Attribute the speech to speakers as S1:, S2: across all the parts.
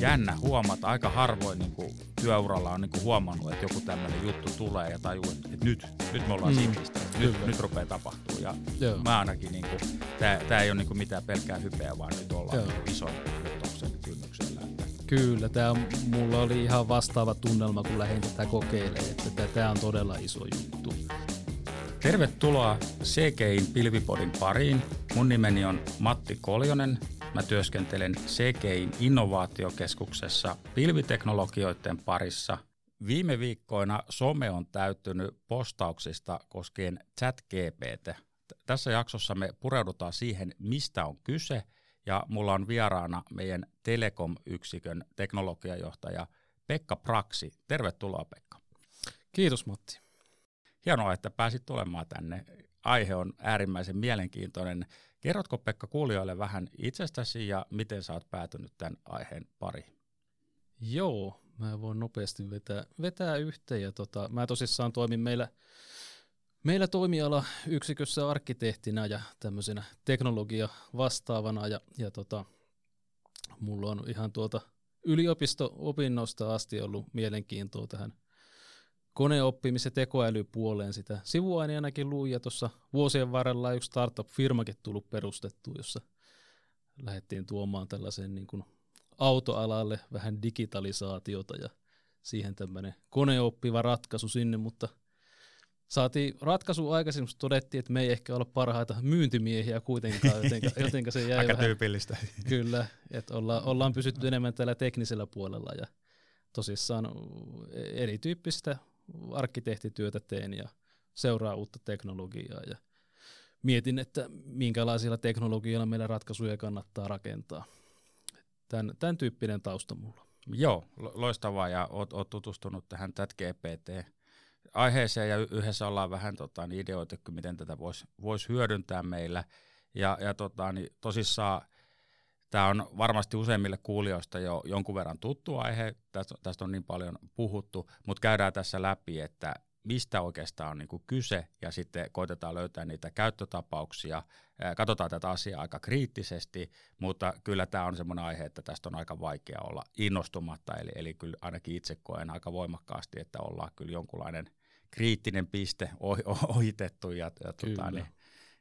S1: jännä huomata. Aika harvoin niin kuin, työuralla on niin kuin, huomannut, että joku tämmöinen juttu tulee ja tajuu, että, nyt, nyt me ollaan mm. simpistä. Nyt, nyt rupeaa tapahtuu. Ja Joo. mä ainakin, niin kuin, tämä ei ole niin kuin, mitään pelkkää hypeä, vaan nyt ollaan niin ison muutoksen kynnyksellä.
S2: Kyllä, tää, mulla oli ihan vastaava tunnelma, kun lähdin tätä kokeilemaan, että tämä on todella iso juttu.
S1: Tervetuloa CGIin Pilvipodin pariin. Mun nimeni on Matti Koljonen. Mä työskentelen CGIin innovaatiokeskuksessa pilviteknologioiden parissa. Viime viikkoina some on täyttynyt postauksista koskien ChatGPT. Tässä jaksossa me pureudutaan siihen, mistä on kyse, ja mulla on vieraana meidän Telekom-yksikön teknologiajohtaja Pekka Praksi. Tervetuloa Pekka.
S2: Kiitos Matti.
S1: Hienoa, että pääsit tulemaan tänne. Aihe on äärimmäisen mielenkiintoinen. Kerrotko Pekka kuulijoille vähän itsestäsi ja miten sä oot päätynyt tämän aiheen pariin?
S2: Joo, mä voin nopeasti vetää, vetää yhteen. Ja tota, mä tosissaan toimin meillä, meillä toimiala yksikössä arkkitehtinä ja tämmöisenä teknologia vastaavana ja, ja tota, mulla on ihan tuota yliopisto-opinnosta asti ollut mielenkiintoa tähän koneoppimis- ja tekoälypuoleen sitä sivuaineanakin luin, ja tuossa vuosien varrella yksi startup-firmakin tullut perustettu, jossa lähdettiin tuomaan tällaisen niin kuin autoalalle vähän digitalisaatiota ja siihen tämmöinen koneoppiva ratkaisu sinne, mutta saatiin ratkaisu aikaisin, mutta todettiin, että me ei ehkä olla parhaita myyntimiehiä kuitenkaan, jotenka, jotenka se jäi
S1: Aika
S2: vähän,
S1: tyypillistä.
S2: Kyllä, että olla, ollaan pysytty enemmän tällä teknisellä puolella ja tosissaan erityyppistä arkkitehtityötä teen ja seuraa uutta teknologiaa ja mietin, että minkälaisilla teknologialla meillä ratkaisuja kannattaa rakentaa. Tämän, tämän tyyppinen tausta mulla.
S1: Joo, loistavaa ja oot, oot tutustunut tähän GPT aiheeseen ja yhdessä ollaan vähän tota, niin ideoitu, miten tätä voisi vois hyödyntää meillä. Ja, ja tota, niin tosissaan Tämä on varmasti useimmille kuulijoista jo jonkun verran tuttu aihe, tästä, on niin paljon puhuttu, mutta käydään tässä läpi, että mistä oikeastaan on niin kuin kyse ja sitten koitetaan löytää niitä käyttötapauksia. Katsotaan tätä asiaa aika kriittisesti, mutta kyllä tämä on semmoinen aihe, että tästä on aika vaikea olla innostumatta, eli, eli kyllä ainakin itse koen aika voimakkaasti, että ollaan kyllä jonkunlainen kriittinen piste ohitettu ja, ja tota, niin,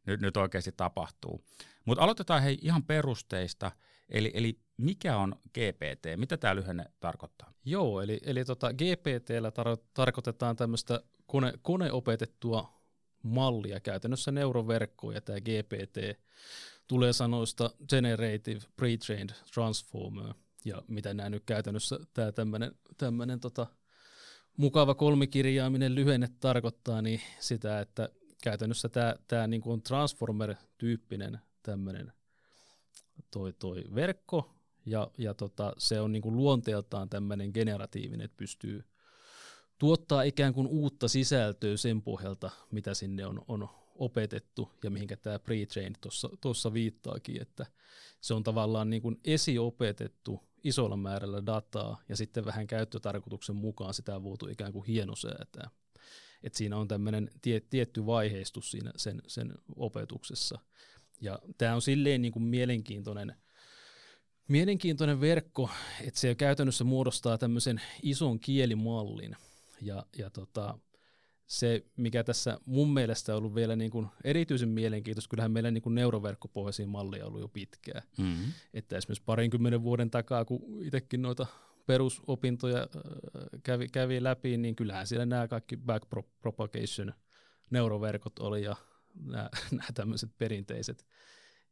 S1: nyt, nyt oikeasti tapahtuu. Mutta aloitetaan hei ihan perusteista, eli, eli mikä on GPT, mitä tämä lyhenne tarkoittaa?
S2: Joo, eli, eli tota GPTllä tar- tarkoitetaan tämmöistä kone, koneopetettua mallia, käytännössä neuroverkkoa, ja tämä GPT tulee sanoista Generative Pre-trained Transformer, ja mitä nämä nyt käytännössä, tämä tämmöinen tota, mukava kolmikirjaaminen lyhenne tarkoittaa, niin sitä, että käytännössä tämä, tämä niin kuin Transformer-tyyppinen tämmöinen toi, toi verkko, ja, ja tota, se on niin kuin luonteeltaan tämmöinen generatiivinen, että pystyy tuottaa ikään kuin uutta sisältöä sen pohjalta, mitä sinne on, on opetettu ja mihinkä tämä pre-train tuossa viittaakin, että se on tavallaan niin kuin esiopetettu isolla määrällä dataa ja sitten vähän käyttötarkoituksen mukaan sitä on voitu ikään kuin hienosäätää. Et siinä on tämmöinen tie, tietty vaiheistus siinä sen, sen opetuksessa. Ja tämä on silleen niin kuin mielenkiintoinen, mielenkiintoinen verkko, että se käytännössä muodostaa tämmöisen ison kielimallin. Ja, ja tota, se, mikä tässä mun mielestä on ollut vielä niin kuin erityisen mielenkiintoista, kyllähän meillä niin kuin neuroverkkopohjaisia malleja on ollut jo pitkään. Mm-hmm. Että esimerkiksi parinkymmenen vuoden takaa, kun itsekin noita perusopintoja kävi, kävi läpi, niin kyllähän siellä nämä kaikki backpropagation neuroverkot oli ja nämä, nämä tämmöiset perinteiset.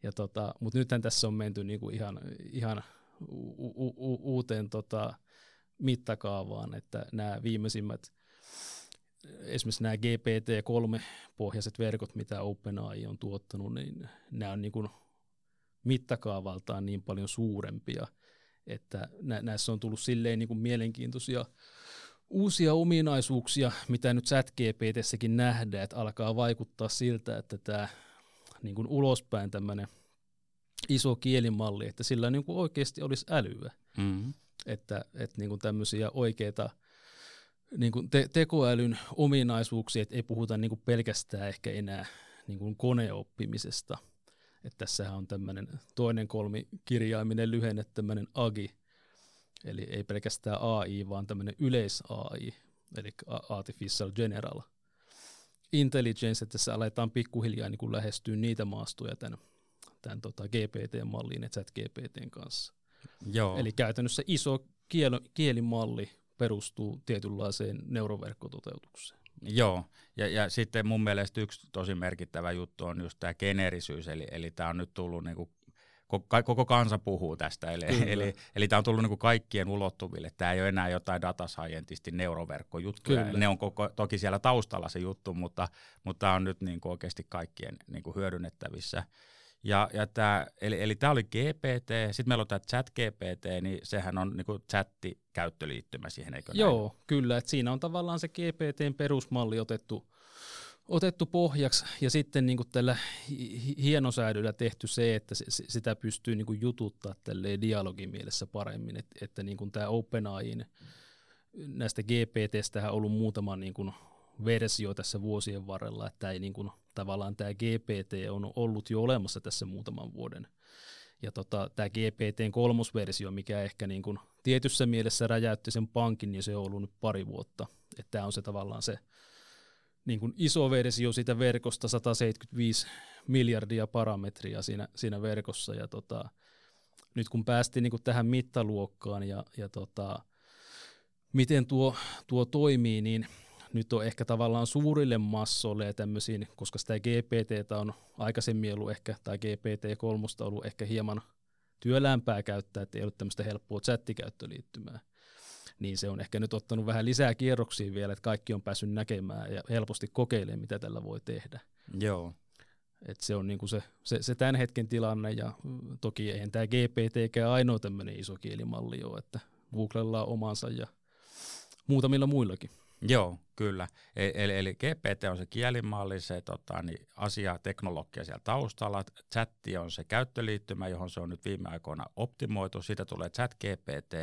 S2: Ja tota, Mutta nythän tässä on menty niinku ihan, ihan u- u- uuteen tota, mittakaavaan, että nämä viimeisimmät, esimerkiksi nämä GPT-3-pohjaiset verkot, mitä OpenAI on tuottanut, niin nämä on niinku mittakaavaltaan niin paljon suurempia, että nä- näissä on tullut silleen niin kuin mielenkiintoisia uusia ominaisuuksia, mitä nyt chat-GPTssäkin nähdään, että alkaa vaikuttaa siltä, että tämä niin kuin ulospäin tämmöinen iso kielimalli, että sillä niin kuin oikeasti olisi älyä. Mm-hmm. Että, että niin kuin tämmöisiä oikeita niin kuin te- tekoälyn ominaisuuksia, että ei puhuta niin kuin pelkästään ehkä enää niin kuin koneoppimisesta. Että tässähän on tämmöinen toinen kolmi kirjaiminen lyhenne, tämmöinen AGI, Eli ei pelkästään AI, vaan tämmöinen yleis-AI, eli Artificial General Intelligence, että tässä aletaan pikkuhiljaa niin lähestyä niitä maastoja tämän, tämän tota GPT-malliin ja chat-GPTn kanssa.
S1: Joo.
S2: Eli käytännössä iso kiel, kielimalli perustuu tietynlaiseen neuroverkkototeutukseen.
S1: Joo, ja, ja sitten mun mielestä yksi tosi merkittävä juttu on just tämä generisyys, eli, eli tämä on nyt tullut niinku koko kansa puhuu tästä, eli, eli, eli tämä on tullut niin kaikkien ulottuville. Tämä ei ole enää jotain data scientistin neuroverkkojuttuja. Kyllä. Ne on koko, toki siellä taustalla se juttu, mutta, mutta tämä on nyt niin kuin oikeasti kaikkien niin kuin hyödynnettävissä. Ja, ja tää, eli, eli tämä oli GPT, sitten meillä on tämä chat GPT, niin sehän on niin chatti käyttöliittymä siihen, eikö
S2: Joo, näin? kyllä, että siinä on tavallaan se GPTn perusmalli otettu, otettu pohjaksi. Ja sitten niin kuin tällä hienosäädöllä tehty se, että sitä pystyy niin kuin jututtaa tälle dialogin mielessä paremmin, että, että niin kuin tämä OpenAIin näistä GPTstä on ollut muutama niin kuin versio tässä vuosien varrella, että ei niin kuin, tavallaan tämä GPT on ollut jo olemassa tässä muutaman vuoden. Ja tota, tämä GPTn kolmosversio, mikä ehkä niin kuin tietyssä mielessä räjäytti sen pankin, niin se on ollut nyt pari vuotta. Että tämä on se tavallaan se niin kuin iso versio siitä verkosta, 175 miljardia parametria siinä, siinä verkossa. Ja tota, nyt kun päästiin niin kuin tähän mittaluokkaan ja, ja tota, miten tuo, tuo toimii, niin nyt on ehkä tavallaan suurille massoille ja tämmöisiin, koska sitä GPT on aikaisemmin ollut ehkä, tai GPT-3 ollut ehkä hieman työlämpää käyttää, että ei ollut tämmöistä helppoa chattikäyttöliittymää niin se on ehkä nyt ottanut vähän lisää kierroksia vielä, että kaikki on päässyt näkemään ja helposti kokeilemaan, mitä tällä voi tehdä.
S1: Joo.
S2: Et se on niinku se, se, se tämän hetken tilanne, ja mm, toki eihän tämä GPTkään ainoa tämmöinen iso kielimalli ole, että Googlella on omansa ja muutamilla muillakin.
S1: Joo, kyllä. E, eli, eli GPT on se kielimalli, se tota, niin asia, teknologia siellä taustalla. Chatti on se käyttöliittymä, johon se on nyt viime aikoina optimoitu. Siitä tulee chat GPT.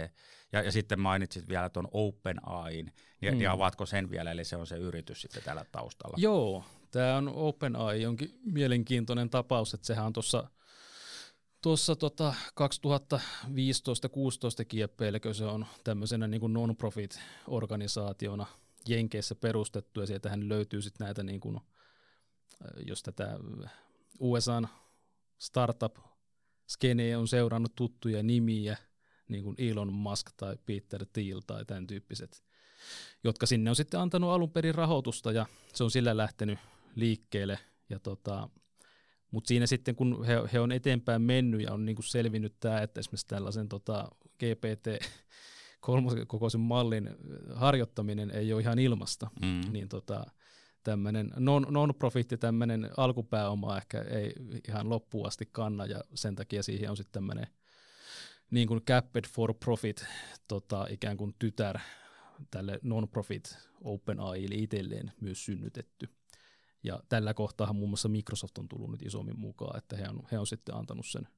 S1: Ja, ja sitten mainitsit vielä tuon OpenAIin. Niin, mm. niin avaatko sen vielä, eli se on se yritys sitten täällä taustalla?
S2: Joo, tämä on OpenAI, jonkin mielenkiintoinen tapaus, että sehän on tuossa tuossa tota 2015-16 kieppeilläkö se on tämmöisenä niin non-profit-organisaationa – Jenkeissä perustettu ja sieltähän löytyy sitten näitä, niin kuin, jos tätä USAn startup skeneä on seurannut tuttuja nimiä, niin kuin Elon Musk tai Peter Thiel tai tämän tyyppiset, jotka sinne on sitten antanut alun perin rahoitusta ja se on sillä lähtenyt liikkeelle. Ja tota, mutta siinä sitten, kun he, he on eteenpäin mennyt ja on niin kuin selvinnyt tämä, että esimerkiksi tällaisen tota, GPT kolmoskokoisen mallin harjoittaminen ei ole ihan ilmasta, mm. niin tota, tämmöinen non, non-profit ja tämmöinen alkupääoma ehkä ei ihan loppuun asti kanna ja sen takia siihen on sitten tämmöinen niin kuin capped for profit tota, ikään kuin tytär tälle non-profit OpenAI eli itselleen myös synnytetty. Ja tällä kohtaa muun muassa Microsoft on tullut nyt isommin mukaan, että he on, he on sitten antanut sen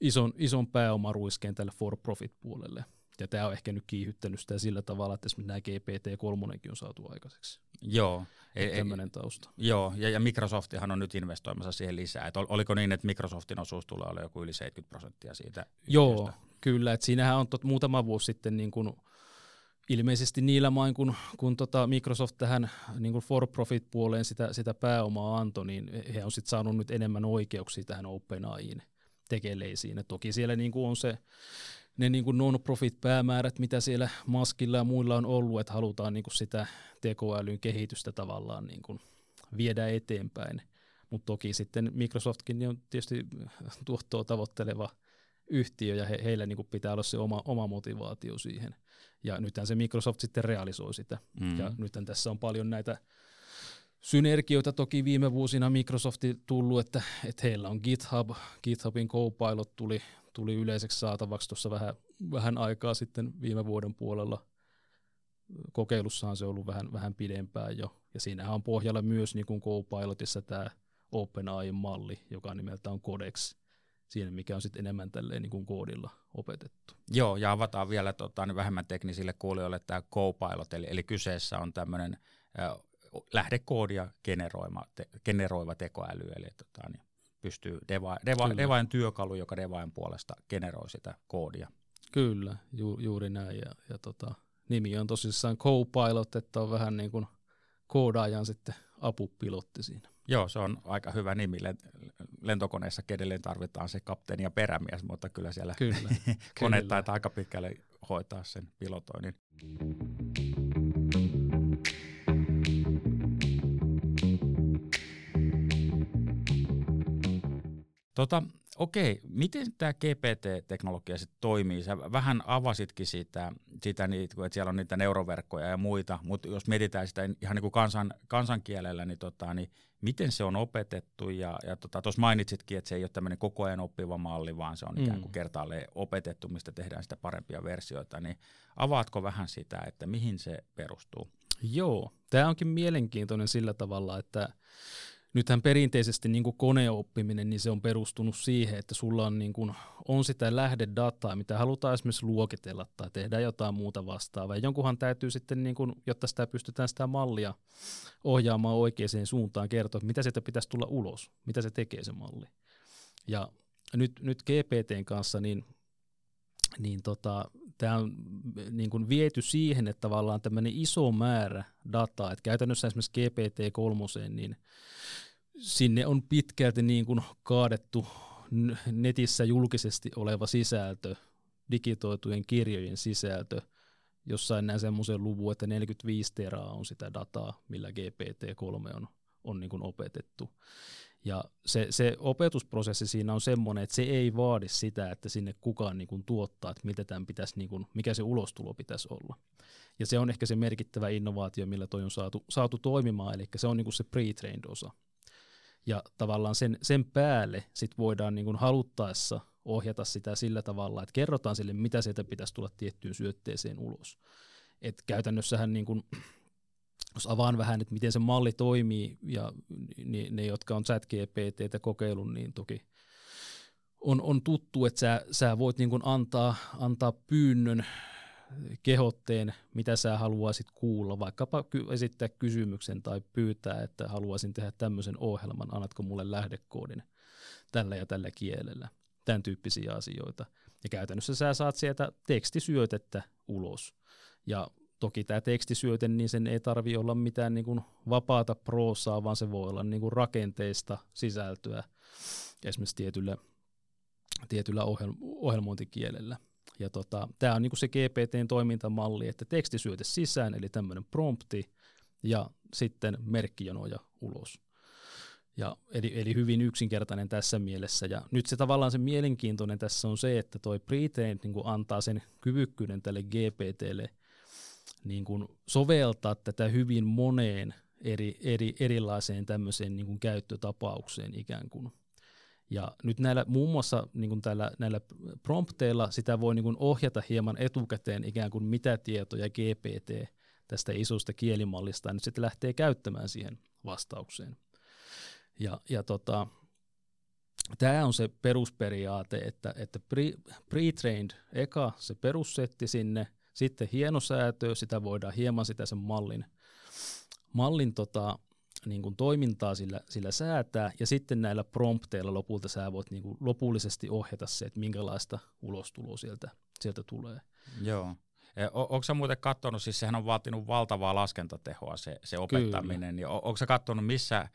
S2: ison, ison pääomaruiskeen tälle for profit puolelle. Ja tämä on ehkä nyt kiihyttänyt sitä sillä tavalla, että esimerkiksi nämä GPT-3 on saatu aikaiseksi.
S1: Joo.
S2: Ei, tämmöinen tausta.
S1: Joo, ja, ja Microsoftihan on nyt investoimassa siihen lisää. Et oliko niin, että Microsoftin osuus tulee olla joku yli 70 prosenttia siitä
S2: Joo, yhtiöstä? kyllä. Et siinähän on tot, muutama vuosi sitten niin kun, ilmeisesti niillä main, kun, kun tota Microsoft tähän niin kun for-profit-puoleen sitä, sitä pääomaa antoi, niin he on sitten saanut nyt enemmän oikeuksia tähän OpenAIin tekeleisiin. Et toki siellä niin on se ne niin kuin non-profit-päämäärät, mitä siellä Maskilla ja muilla on ollut, että halutaan niin kuin sitä tekoälyn kehitystä tavallaan niin kuin viedä eteenpäin. Mutta toki sitten Microsoftkin on tietysti tuottoa tavoitteleva yhtiö ja he, heillä niin kuin pitää olla se oma, oma motivaatio siihen. Ja nythän se Microsoft sitten realisoi sitä. Mm. Ja nythän tässä on paljon näitä synergioita toki viime vuosina Microsofti tullut, että, että heillä on GitHub, GitHubin Copilot tuli, tuli yleiseksi saatavaksi tuossa vähän, vähän aikaa sitten viime vuoden puolella. Kokeilussahan se on ollut vähän, vähän pidempään jo, ja siinähän on pohjalla myös niin kuin Copilotissa tämä OpenAI-malli, joka nimeltä on Codex, siinä mikä on sitten enemmän tälleen niin kuin koodilla opetettu.
S1: Joo, ja avataan vielä tota, niin vähemmän teknisille kuulijoille tämä Copilot, eli, eli kyseessä on tämmöinen lähdekoodia generoima, te, generoiva tekoäly, eli tota, niin pystyy deva, deva, devain työkalu, joka devain puolesta generoi sitä koodia.
S2: Kyllä, ju, juuri näin. Ja, ja tota, nimi on tosissaan Copilot, että on vähän niin kuin koodaajan sitten apupilotti siinä.
S1: Joo, se on aika hyvä nimi. Lentokoneessa edelleen tarvitaan se kapteeni ja perämies, mutta kyllä siellä kyllä, kone kyllä. taitaa aika pitkälle hoitaa sen pilotoinnin. Tota, okei, miten tämä GPT-teknologia sitten toimii? Sä vähän avasitkin siitä, siitä niitä, että siellä on niitä neuroverkkoja ja muita, mutta jos mietitään sitä ihan niin kuin kansan, kansankielellä, niin, tota, niin miten se on opetettu? Ja, ja tuossa tota, mainitsitkin, että se ei ole tämmöinen koko ajan oppiva malli, vaan se on mm. ikään kuin kertaalleen opetettu, mistä tehdään sitä parempia versioita. Niin avaatko vähän sitä, että mihin se perustuu?
S2: Joo, tämä onkin mielenkiintoinen sillä tavalla, että nythän perinteisesti niin kuin koneoppiminen, niin se on perustunut siihen, että sulla on, niin kuin, on sitä lähdedataa, mitä halutaan esimerkiksi luokitella tai tehdä jotain muuta vastaavaa. Jonkunhan täytyy sitten, niin kuin, jotta sitä pystytään sitä mallia ohjaamaan oikeaan suuntaan, kertoa, mitä sieltä pitäisi tulla ulos, mitä se tekee se malli. Ja nyt, nyt GPTn kanssa, niin niin tota, tämä on niin kuin viety siihen, että tavallaan tämmöinen iso määrä dataa, että käytännössä esimerkiksi GPT-3, niin sinne on pitkälti niin kuin kaadettu netissä julkisesti oleva sisältö, digitoitujen kirjojen sisältö, jossain näin semmoisen luvun, että 45 teraa on sitä dataa, millä GPT-3 on, on niin kuin opetettu. Ja se, se opetusprosessi siinä on semmoinen, että se ei vaadi sitä, että sinne kukaan niin kuin tuottaa, että mitä tämän pitäisi, niin kuin, mikä se ulostulo pitäisi olla. Ja se on ehkä se merkittävä innovaatio, millä toi on saatu, saatu toimimaan, eli se on niin kuin se pre-trained osa. Ja tavallaan sen, sen päälle sit voidaan niin kuin haluttaessa ohjata sitä sillä tavalla, että kerrotaan sille, mitä sieltä pitäisi tulla tiettyyn syötteeseen ulos. Et käytännössähän, niin kuin, jos avaan vähän, että miten se malli toimii, ja ne, jotka on chat GPTtä kokeillut, niin toki on, on tuttu, että sä, sä voit niin kuin antaa, antaa pyynnön kehotteen, mitä sä haluaisit kuulla, vaikkapa esittää kysymyksen tai pyytää, että haluaisin tehdä tämmöisen ohjelman, annatko mulle lähdekoodin tällä ja tällä kielellä, tämän tyyppisiä asioita. Ja käytännössä sä saat sieltä tekstisyötettä ulos. Ja toki tämä tekstisyöte, niin sen ei tarvi olla mitään niin kuin vapaata proosaa, vaan se voi olla niin kuin rakenteista sisältöä esimerkiksi tietyllä, tietyllä ohjelmointikielellä. Ja tota, tämä on niinku se GPTn toimintamalli, että tekstisyöte sisään, eli tämmöinen prompti, ja sitten merkkijonoja ulos. Ja eli, eli hyvin yksinkertainen tässä mielessä. Ja nyt se tavallaan se mielenkiintoinen tässä on se, että toi pretrain niin antaa sen kyvykkyyden tälle GPTlle niin kuin soveltaa tätä hyvin moneen eri, eri, erilaiseen tämmöiseen niin kuin käyttötapaukseen ikään kuin. Ja nyt näillä muun muassa niin kuin tällä, näillä prompteilla sitä voi niin kuin ohjata hieman etukäteen ikään kuin mitä tietoja GPT tästä isosta kielimallista nyt sitten lähtee käyttämään siihen vastaukseen. Ja, ja tota, tämä on se perusperiaate, että, että pre, pre-trained eka se perussetti sinne, sitten hieno säätö, sitä voidaan hieman sitä sen mallin, mallin tota, niin kuin toimintaa sillä, sillä säätää, ja sitten näillä prompteilla lopulta sä voit niin kuin lopullisesti ohjata se, että minkälaista ulostuloa sieltä, sieltä tulee.
S1: Joo. Onko sä muuten katsonut, siis sehän on vaatinut valtavaa laskentatehoa se, se opettaminen, niin onko sä katsonut missä,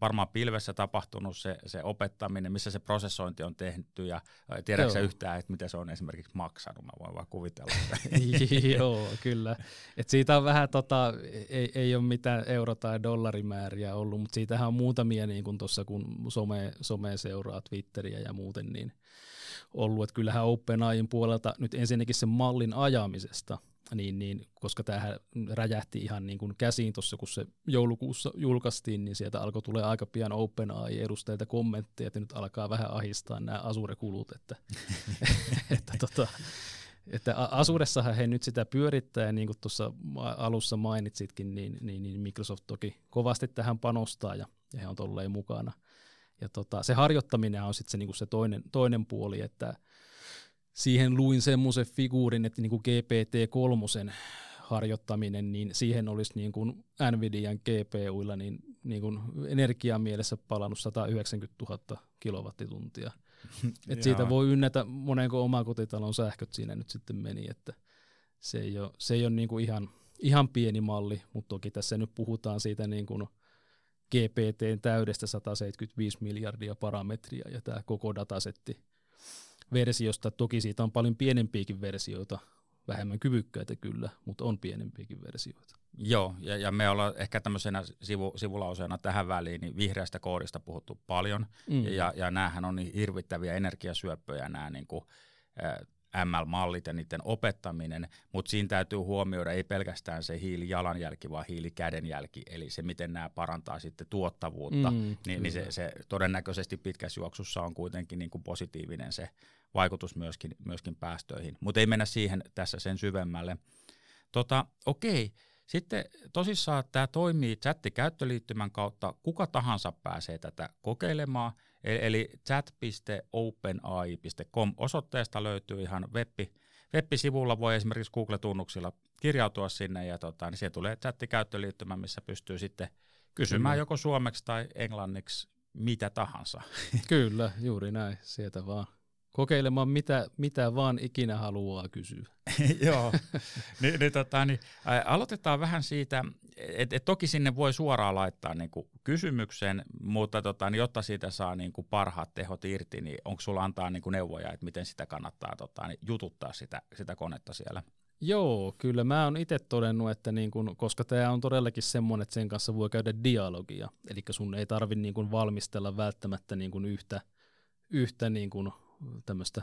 S1: varmaan pilvessä tapahtunut se, se opettaminen, missä se prosessointi on tehty ja tiedätkö sä yhtään, että mitä se on esimerkiksi maksanut, mä voin vaan kuvitella.
S2: Joo, kyllä. Et siitä on vähän, tota, ei, ei ole mitään euro- tai dollarimääriä ollut, mutta siitähän on muutamia niin kuin tuossa, kun some, some seuraa Twitteriä ja muuten, niin ollut, että kyllähän OpenAIin puolelta nyt ensinnäkin sen mallin ajamisesta, niin, niin, koska tämähän räjähti ihan niin kuin käsiin tuossa, kun se joulukuussa julkaistiin, niin sieltä alkoi tulee aika pian OpenAI-edustajilta kommentteja, että nyt alkaa vähän ahistaa nämä Azure-kulut, että, että, tota, että Azuressahan he nyt sitä pyörittää, ja niin kuin tuossa alussa mainitsitkin, niin, niin, niin Microsoft toki kovasti tähän panostaa, ja, ja he on tolleen mukana – ja tota, se harjoittaminen on sitten se, niinku se toinen, toinen puoli, että siihen luin semmoisen figuurin, että niinku GPT-3 harjoittaminen, niin siihen olisi niin kuin Nvidian GPUilla niin, niin kuin energian mielessä palannut 190 000 kilowattituntia. Et siitä voi ynnätä monenko omakotitalon sähköt siinä nyt sitten meni, että se ei ole, se ei ole niin kuin ihan, ihan pieni malli, mutta toki tässä nyt puhutaan siitä niin kuin GPTn täydestä 175 miljardia parametria ja tämä koko datasetti versiosta. Toki siitä on paljon pienempiäkin versioita, vähemmän kyvykkäitä kyllä, mutta on pienempiäkin versioita.
S1: Joo, ja, ja me ollaan ehkä tämmöisenä sivu, sivulauseena tähän väliin niin vihreästä koodista puhuttu paljon, mm. ja, ja näähän on niin hirvittäviä energiasyöppöjä nämä niin kuin, ML-mallit ja niiden opettaminen, mutta siinä täytyy huomioida ei pelkästään se hiilijalanjälki, vaan hiilikädenjälki, eli se, miten nämä parantaa sitten tuottavuutta, mm, niin, niin se, se todennäköisesti pitkässä juoksussa on kuitenkin niin kuin positiivinen se vaikutus myöskin, myöskin päästöihin, mutta ei mennä siihen tässä sen syvemmälle. Tota, okei, sitten tosissaan tämä toimii chattikäyttöliittymän kautta, kuka tahansa pääsee tätä kokeilemaan, eli chat.openai.com osoitteesta löytyy ihan web, web-sivulla, voi esimerkiksi Google-tunnuksilla kirjautua sinne ja tota, niin siellä tulee chattikäyttöliittymä, missä pystyy sitten kysymään Kyllä. joko suomeksi tai englanniksi mitä tahansa.
S2: Kyllä, juuri näin, sieltä vaan kokeilemaan mitä, mitä vaan ikinä haluaa kysyä.
S1: Joo, niin, niin, tota, niin, ä, aloitetaan vähän siitä, että et toki sinne voi suoraan laittaa niin kuin kysymyksen, mutta tota, niin, jotta siitä saa niin kuin parhaat tehot irti, niin onko sulla antaa niin kuin neuvoja, että miten sitä kannattaa tota, niin, jututtaa sitä, sitä konetta siellä?
S2: Joo, kyllä mä oon itse todennut, että niin kun, koska tämä on todellakin semmoinen, että sen kanssa voi käydä dialogia, eli sun ei tarvi niin valmistella välttämättä niin kun yhtä, yhtä niin kun tämmöistä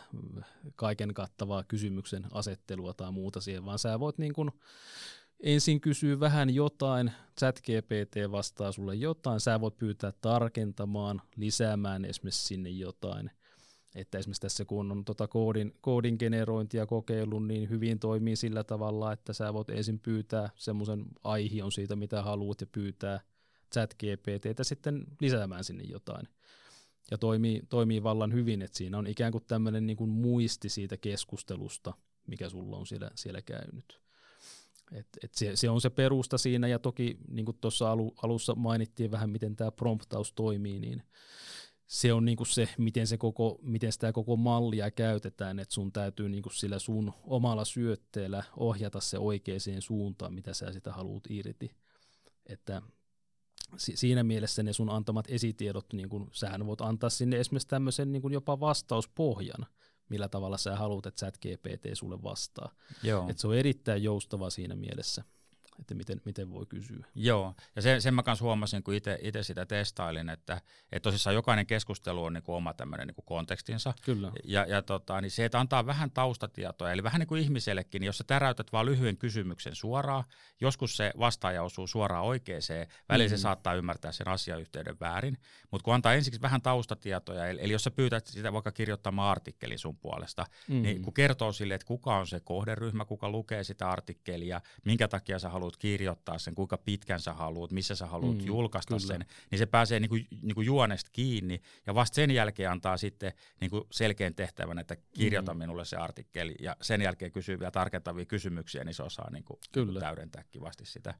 S2: kaiken kattavaa kysymyksen asettelua tai muuta siihen, vaan sä voit niin kuin ensin kysyä vähän jotain, ChatGPT vastaa sulle jotain, sä voit pyytää tarkentamaan, lisäämään esimerkiksi sinne jotain. Että esimerkiksi tässä kun on tota koodin, koodin generointia kokeillut, niin hyvin toimii sillä tavalla, että sä voit ensin pyytää semmoisen aihion siitä, mitä haluat, ja pyytää ChatGPTtä sitten lisäämään sinne jotain ja toimii, toimii vallan hyvin, että siinä on ikään kuin tämmöinen niin kuin muisti siitä keskustelusta, mikä sulla on siellä, siellä käynyt. Et, et se, se on se perusta siinä, ja toki niin kuin tuossa alu, alussa mainittiin vähän, miten tämä promptaus toimii, niin se on niin kuin se, miten, se koko, miten sitä koko mallia käytetään, että sun täytyy niin kuin sillä sun omalla syötteellä ohjata se oikeaan suuntaan, mitä sä sitä haluat irti. Että siinä mielessä ne sun antamat esitiedot, niin kun, sähän voit antaa sinne esimerkiksi tämmöisen niin kun jopa vastauspohjan, millä tavalla sä haluat, että chat GPT sulle vastaa. Joo. Et se on erittäin joustava siinä mielessä että miten, miten voi kysyä.
S1: Joo, ja sen, sen mä kanssa huomasin, kun itse sitä testailin, että, että tosissaan jokainen keskustelu on niin kuin oma tämmöinen niin kuin kontekstinsa.
S2: Kyllä.
S1: Ja, ja tota, niin se, että antaa vähän taustatietoa, eli vähän niin kuin ihmisellekin, niin jos sä täräytät vaan lyhyen kysymyksen suoraan, joskus se vastaaja osuu suoraan oikeeseen, välillä mm. se saattaa ymmärtää sen asiayhteyden väärin, mutta kun antaa ensiksi vähän taustatietoja, eli, eli jos sä pyytät sitä vaikka kirjoittamaan artikkeli sun puolesta, mm. niin kun kertoo sille, että kuka on se kohderyhmä, kuka lukee sitä artikkelia, minkä takia sä haluat haluat kirjoittaa sen, kuinka pitkän sä haluat, missä sä haluat mm, julkaista kyllä. sen, niin se pääsee niinku, niinku juonesta kiinni ja vasta sen jälkeen antaa sitten niinku selkeän tehtävän, että kirjoita mm. minulle se artikkeli ja sen jälkeen kysyy vielä tarkentavia kysymyksiä, niin se osaa niinku, kyllä. täydentää kivasti sitä.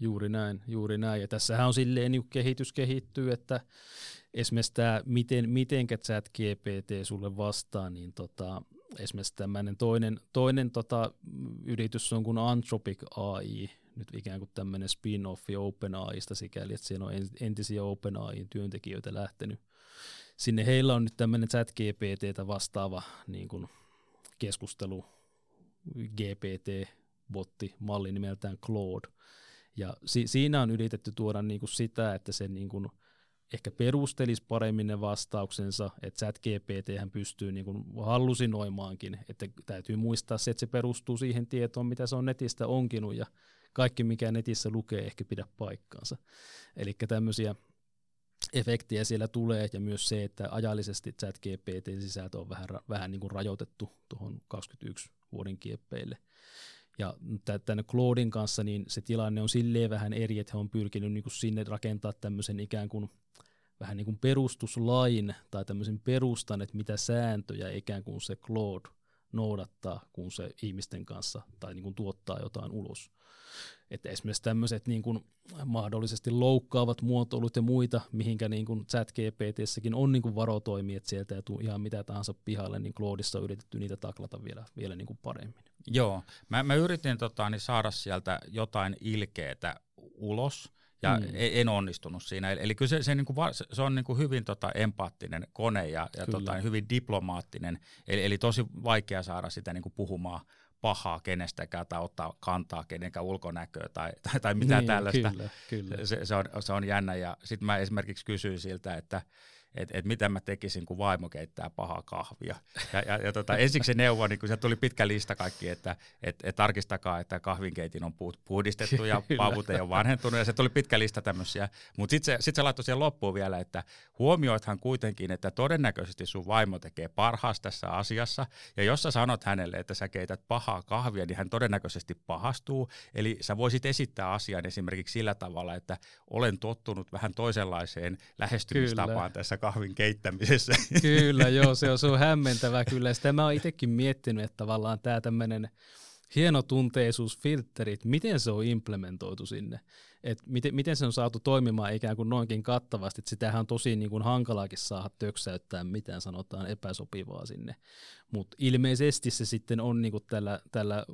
S2: Juuri näin, juuri näin. Ja tässähän on silleen niin kehitys kehittyy, että esimerkiksi tämä, miten, mitenkä chat GPT sulle vastaa, niin tota, esimerkiksi tämmöinen toinen, toinen tota, yritys on kuin Anthropic AI, nyt ikään kuin tämmöinen spin-offi OpenAIsta sikäli, että siellä on entisiä OpenAIin työntekijöitä lähtenyt. Sinne heillä on nyt tämmöinen chat GPTtä vastaava niin kuin keskustelu GPT-botti, malli nimeltään Claude. Ja si- siinä on yritetty tuoda niin kuin sitä, että se niin kuin – ehkä perustelisi paremmin ne vastauksensa, että chat GPT pystyy niin kuin hallusinoimaankin, että täytyy muistaa se, että se perustuu siihen tietoon, mitä se on netistä onkinut ja kaikki, mikä netissä lukee, ehkä pidä paikkaansa. Eli tämmöisiä efektiä siellä tulee ja myös se, että ajallisesti chat GPT-sisältö on vähän, vähän niin kuin rajoitettu tuohon 21 vuoden kieppeille. Ja tämän Claudin kanssa niin se tilanne on silleen vähän eri, että he on pyrkinyt niin kuin sinne rakentaa tämmöisen ikään kuin vähän niin kuin perustuslain tai tämmöisen perustan, että mitä sääntöjä ikään kuin se Claude noudattaa, kun se ihmisten kanssa tai niin kuin tuottaa jotain ulos. Että esimerkiksi tämmöiset niin kuin mahdollisesti loukkaavat muotoilut ja muita, mihinkä niin kuin chat GPTssäkin on niin kuin varotoimi, että sieltä ei tule ihan mitä tahansa pihalle, niin Claudissa on yritetty niitä taklata vielä, vielä niin kuin paremmin.
S1: Joo, mä, mä yritin tota, niin saada sieltä jotain ilkeetä ulos, ja mm. E-, en onnistunut siinä. Eli kyllä se, se, niin kuin, se on niin kuin hyvin tota, empaattinen kone ja, ja tota, hyvin diplomaattinen, eli, eli tosi vaikea saada sitä niin kuin puhumaan pahaa kenestäkään tai ottaa kantaa kenenkään ulkonäköä tai, tai, tai mitään niin, tällaista. Kyllä, kyllä. Se, se, on, se on jännä ja sitten mä esimerkiksi kysyin siltä, että että et mitä mä tekisin, kun vaimo keittää pahaa kahvia. Ja, ja, ja tota, ensiksi se neuvo, niin kun se tuli pitkä lista kaikki, että et, et tarkistakaa, että kahvinkeitin on puhdistettu ja pavut ei ole vanhentunut, ja se tuli pitkä lista tämmöisiä. Mutta sitten se, sit se laittoi siihen loppuun vielä, että huomioithan kuitenkin, että todennäköisesti sun vaimo tekee parhaassa tässä asiassa, ja jos sä sanot hänelle, että sä keität pahaa kahvia, niin hän todennäköisesti pahastuu, eli sä voisit esittää asian esimerkiksi sillä tavalla, että olen tottunut vähän toisenlaiseen lähestymistapaan Kyllä. tässä kahvin keittämisessä.
S2: Kyllä, joo, se on, se on hämmentävää kyllä. Sitä mä oon itsekin miettinyt, että tavallaan tämä tämmöinen hienotunteisuusfilterit, miten se on implementoitu sinne, että miten, miten se on saatu toimimaan ikään kuin noinkin kattavasti, että sitähän on tosi niin kuin hankalaakin saada töksäyttää mitään sanotaan epäsopivaa sinne, mutta ilmeisesti se sitten on niin kuin tällä, tällä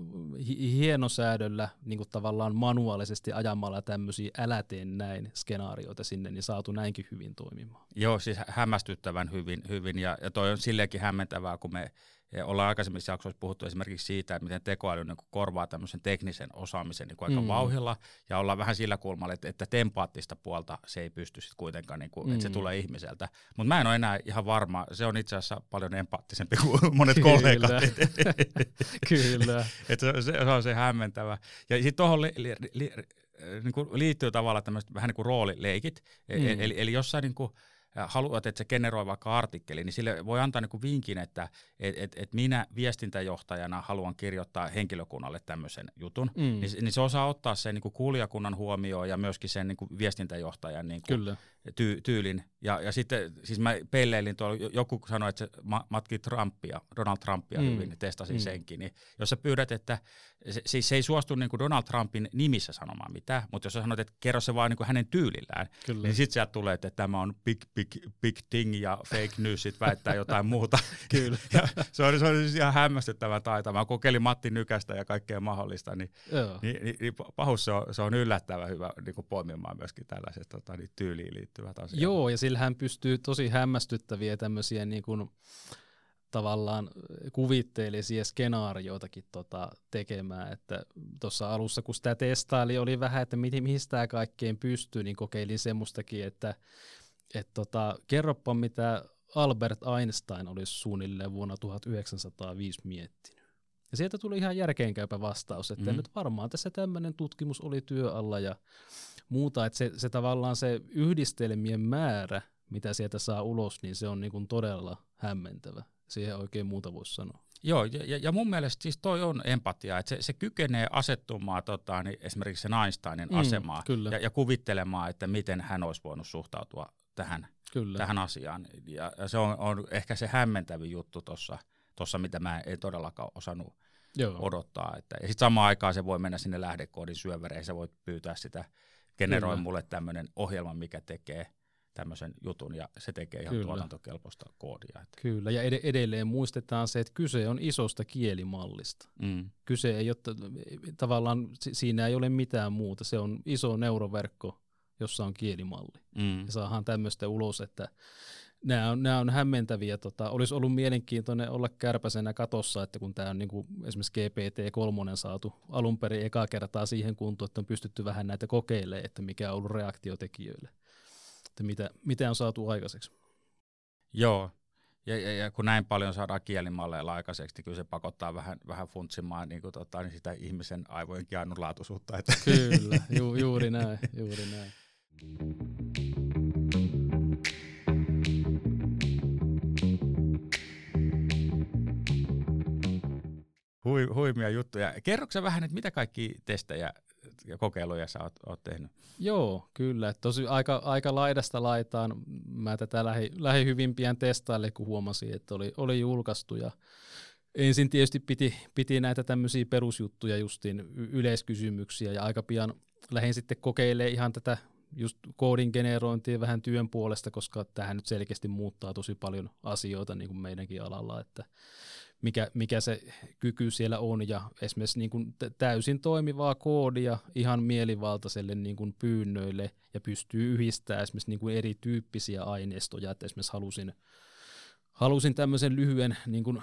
S2: hienosäädöllä niin kuin tavallaan manuaalisesti ajamalla tämmöisiä älä tee näin skenaarioita sinne, niin saatu näinkin hyvin toimimaan.
S1: Joo, siis hämmästyttävän hyvin, hyvin. Ja, ja toi on silleenkin hämmentävää, kun me ja ollaan aikaisemmissa jaksoissa puhuttu esimerkiksi siitä, että miten tekoäly niin korvaa tämmöisen teknisen osaamisen niin aika mm. vauhilla, ja ollaan vähän sillä kulmalla, että, että tempaattista puolta se ei pysty sitten kuitenkaan, niin kuin, mm. että se mm. tulee ihmiseltä. Mutta mä en ole enää ihan varma, se on itse asiassa paljon empaattisempi kuin monet Kyllä. kollegat.
S2: Kyllä.
S1: että se, se, on se hämmentävä. Ja sitten tuohon li, li, li, niin liittyy tavallaan tämmöiset vähän niin kuin roolileikit, e, mm. eli, eli jossain niin kuin, haluat, että se generoi vaikka artikkeli, niin sille voi antaa niin vinkin, että et, et, et minä viestintäjohtajana haluan kirjoittaa henkilökunnalle tämmöisen jutun, mm. niin, niin se osaa ottaa sen niin kuulijakunnan huomioon ja myöskin sen niin viestintäjohtajan niin Kyllä ty- tyylin. Ja, ja sitten, siis mä pelleilin tuolla, joku sanoi, että se matki Trumpia, Donald Trumpia mm. hyvin, testasin mm. senkin. Niin jos sä pyydät, että, se, siis se ei suostu niin kuin Donald Trumpin nimissä sanomaan mitään, mutta jos sä sanot, että kerro se vaan niin kuin hänen tyylillään, Kyllä. niin sitten sieltä tulee, että tämä on big, big, big thing ja fake news, sit väittää jotain muuta. Kyllä. ja se on, se on siis ihan hämmästyttävä taito. Mä kokeilin Matti Nykästä ja kaikkea mahdollista, niin, niin, niin, niin pahus se on, se on yllättävän hyvä niin kuin poimimaan myöskin tällaiset tota, niin tyyliin liittyvät asiat.
S2: Joo, ja sillä hän pystyy tosi hämmästyttäviä tämmöisiä niin kuin, tavallaan kuvitteellisia skenaarioitakin tota, tekemään. Että tuossa alussa, kun sitä testaili, oli vähän, että mihin, mihin tämä kaikkeen pystyy, niin kokeilin semmoistakin, että et tota, kerropa mitä Albert Einstein olisi suunnilleen vuonna 1905 miettinyt. Ja sieltä tuli ihan järkeenkäypä vastaus, että mm. nyt varmaan tässä tämmöinen tutkimus oli työ alla ja muuta, että se, se tavallaan se yhdistelmien määrä, mitä sieltä saa ulos, niin se on niin kuin todella hämmentävä. Siihen oikein muuta voisi sanoa.
S1: Joo, ja, ja mun mielestä siis toi on empatia, että se, se kykenee asettumaan tota, niin esimerkiksi sen Einsteinin mm, asemaan kyllä. Ja, ja kuvittelemaan, että miten hän olisi voinut suhtautua tähän, kyllä. tähän asiaan. Ja, ja se on, on ehkä se hämmentävin juttu tuossa, mitä mä en todellakaan osannut Joo. odottaa. Että, ja sitten samaan aikaan se voi mennä sinne lähdekoodin syövereihin, sä voit pyytää sitä generoi Kyllä. mulle tämmöinen ohjelma, mikä tekee tämmöisen jutun ja se tekee ihan Kyllä. tuotantokelpoista koodia. Että.
S2: Kyllä, ja ed- edelleen muistetaan se, että kyse on isosta kielimallista. Mm. Kyse ei ole, tavallaan siinä ei ole mitään muuta, se on iso neuroverkko, jossa on kielimalli. Mm. Ja saadaan tämmöistä ulos, että nämä on, nämä on hämmentäviä. Tota, olisi ollut mielenkiintoinen olla kärpäsenä katossa, että kun tämä on niin kuin esimerkiksi GPT-3 saatu alun perin eka kertaa siihen kuntoon, että on pystytty vähän näitä kokeilemaan, että mikä on ollut reaktiotekijöille, että mitä, mitä on saatu aikaiseksi.
S1: Joo, ja, ja, ja kun näin paljon saadaan kielimalleilla aikaiseksi, niin kyllä se pakottaa vähän, vähän funtsimaan niin kuin, tota, niin sitä ihmisen aivojen ainutlaatuisuutta. Että.
S2: Kyllä, ju, juuri näin, juuri näin.
S1: hui, huimia juttuja. Kerroksä vähän, että mitä kaikki testejä ja kokeiluja sä oot, oot tehnyt?
S2: Joo, kyllä. Tosi aika, aika laidasta laitaan. Mä tätä lähi, lähi hyvin pian testaille, kun huomasin, että oli, oli julkaistu. Ja ensin tietysti piti, piti näitä tämmöisiä perusjuttuja justiin yleiskysymyksiä ja aika pian lähdin sitten kokeilemaan ihan tätä just koodin generointia vähän työn puolesta, koska tähän nyt selkeästi muuttaa tosi paljon asioita niin kuin meidänkin alalla, että mikä, mikä se kyky siellä on. Ja esimerkiksi niin kuin täysin toimivaa koodia ihan mielivaltaiselle niin kuin pyynnöille ja pystyy yhdistämään esimerkiksi niin kuin erityyppisiä aineistoja, että esimerkiksi halusin halusin tämmöisen lyhyen niin kuin,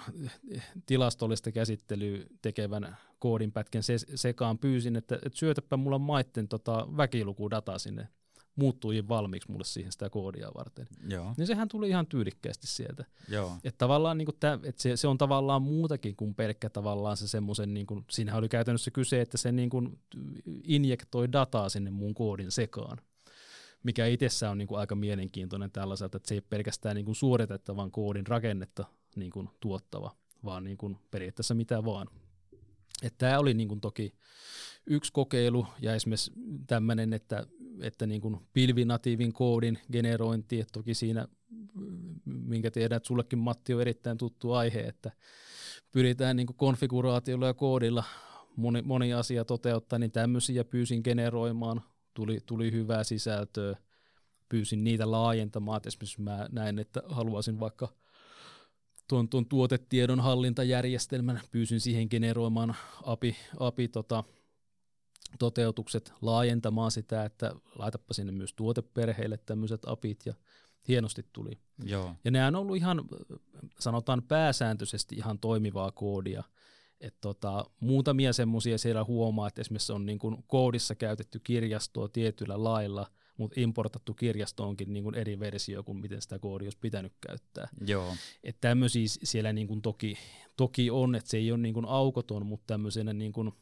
S2: tilastollista käsittelyä tekevän koodinpätkän se, sekaan. Pyysin, että, että syötäpä mulla maitten tota, väkilukudata sinne muuttui valmiiksi mulle siihen sitä koodia varten.
S1: Joo.
S2: Niin sehän tuli ihan tyylikkäästi sieltä.
S1: Joo.
S2: Että tavallaan niin tää, että se, se, on tavallaan muutakin kuin pelkkä tavallaan se semmoisen, niin kuin, siinähän oli käytännössä kyse, että se niin kuin injektoi dataa sinne mun koodin sekaan mikä itsessään on niin kuin aika mielenkiintoinen tällaiselta, että se ei pelkästään niin kuin suoritettavan koodin rakennetta niin kuin tuottava, vaan niin kuin periaatteessa mitä vaan. Tämä oli niin kuin toki yksi kokeilu ja esimerkiksi tämmöinen, että, että niin kuin pilvinatiivin koodin generointi, että toki siinä, minkä tiedän, että sullekin Matti on erittäin tuttu aihe, että pyritään niin kuin konfiguraatiolla ja koodilla moni, moni asia toteuttaa, niin tämmöisiä pyysin generoimaan. Tuli, tuli hyvää sisältöä, pyysin niitä laajentamaan, että esimerkiksi mä näin, että haluaisin vaikka tuon, tuon tuotetiedon hallintajärjestelmän, pyysin siihen generoimaan API, API tota, toteutukset, laajentamaan sitä, että laitapa sinne myös tuoteperheille tämmöiset apit ja hienosti tuli.
S1: Joo.
S2: Ja nämä on ollut ihan, sanotaan pääsääntöisesti ihan toimivaa koodia, et tota, muutamia semmoisia siellä huomaa, että esimerkiksi on niin kuin koodissa käytetty kirjastoa tietyllä lailla, mutta importattu kirjasto onkin niin kuin eri versio kuin miten sitä koodia olisi pitänyt käyttää.
S1: Joo.
S2: Et tämmöisiä siellä niin kuin toki, toki on, että se ei ole niin kuin aukoton, mutta tämmöisenä niin kuin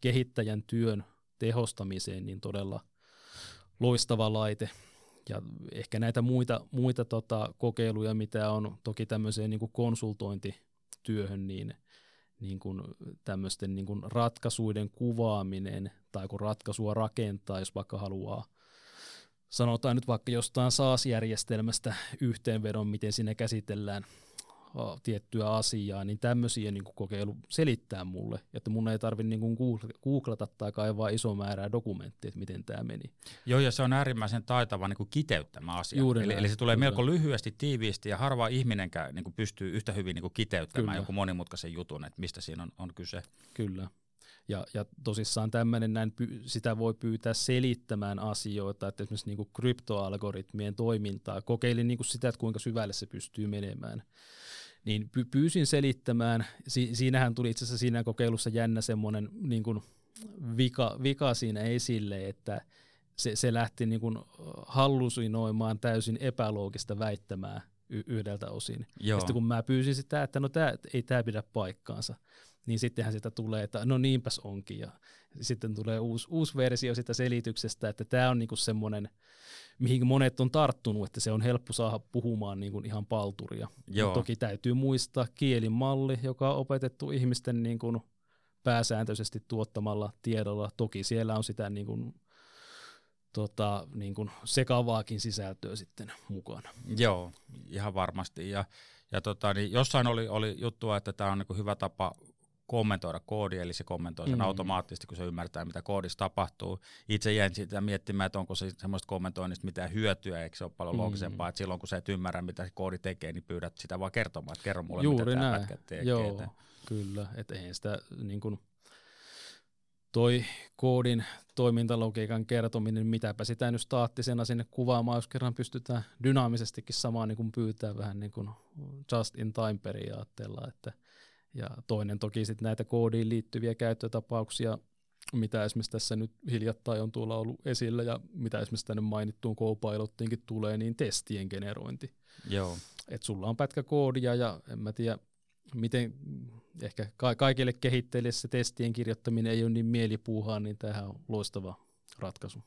S2: kehittäjän työn tehostamiseen niin todella loistava laite. Ja ehkä näitä muita, muita tota kokeiluja, mitä on toki tämmöiseen niin kuin konsultointityöhön, niin – niin kuin tämmöisten niin kuin ratkaisuiden kuvaaminen tai kun ratkaisua rakentaa, jos vaikka haluaa sanotaan nyt vaikka jostain SaaS-järjestelmästä yhteenvedon, miten siinä käsitellään tiettyä asiaa, niin tämmöisiä niin kokeilu selittää mulle, että mun ei tarvitse niin googlata tai kaivaa iso määrää dokumentteja, että miten tämä meni.
S1: Joo, ja se on äärimmäisen taitava niin kiteyttämä asia. Juuri eli, eli se tulee kyllä. melko lyhyesti, tiiviisti, ja harva ihminenkään niin pystyy yhtä hyvin niin kiteyttämään kyllä. joku monimutkaisen jutun, että mistä siinä on, on kyse.
S2: Kyllä. Ja, ja tosissaan tämmöinen näin, sitä voi pyytää selittämään asioita, että esimerkiksi niin kryptoalgoritmien toimintaa. Kokeilin niin sitä, että kuinka syvälle se pystyy menemään niin py- pyysin selittämään, si- siinähän tuli itse asiassa siinä kokeilussa jännä semmoinen niin kuin vika, vika siinä esille, että se, se lähti niin kuin hallusinoimaan täysin epäloogista väittämää y- yhdeltä osin. Joo. Ja sitten kun mä pyysin sitä, että no tää, ei tämä pidä paikkaansa, niin sittenhän sitä tulee, että no niinpäs onkin. Ja sitten tulee uusi, uusi versio sitä selityksestä, että tämä on niinku semmoinen – mihin monet on tarttunut, että se on helppo saada puhumaan niin kuin ihan palturia. Joo. Toki täytyy muistaa kielimalli, joka on opetettu ihmisten niin kuin pääsääntöisesti tuottamalla tiedolla. Toki siellä on sitä niin kuin, tota, niin kuin sekavaakin sisältöä sitten mukana.
S1: Joo, ihan varmasti. Ja, ja tota, niin jossain oli, oli juttua, että tämä on niin hyvä tapa kommentoida koodi, eli se kommentoi sen mm. automaattisesti, kun se ymmärtää, mitä koodissa tapahtuu. Itse jäin sitä miettimään, että onko se semmoista kommentoinnista mitään hyötyä, eikö se ole paljon mm. loogisempaa, että silloin kun sä et ymmärrä, mitä se koodi tekee, niin pyydät sitä vaan kertomaan, että kerro mulle, Juuri mitä tämä tekee.
S2: Joo, kyllä, että eihän sitä niin kuin, toi koodin toimintalogiikan kertominen, mitäpä sitä nyt staattisena sinne kuvaamaan, jos kerran pystytään dynaamisestikin samaan niin kuin pyytää vähän niin kuin just in time periaatteella, että – ja toinen toki sitten näitä koodiin liittyviä käyttötapauksia, mitä esimerkiksi tässä nyt hiljattain on tuolla ollut esillä ja mitä esimerkiksi tänne mainittuun Copilottiinkin tulee, niin testien generointi.
S1: Joo.
S2: Et sulla on pätkä koodia ja en mä tiedä, miten ehkä ka- kaikille kehittäjille se testien kirjoittaminen ei ole niin mielipuuhaa, niin tämähän on loistava ratkaisu.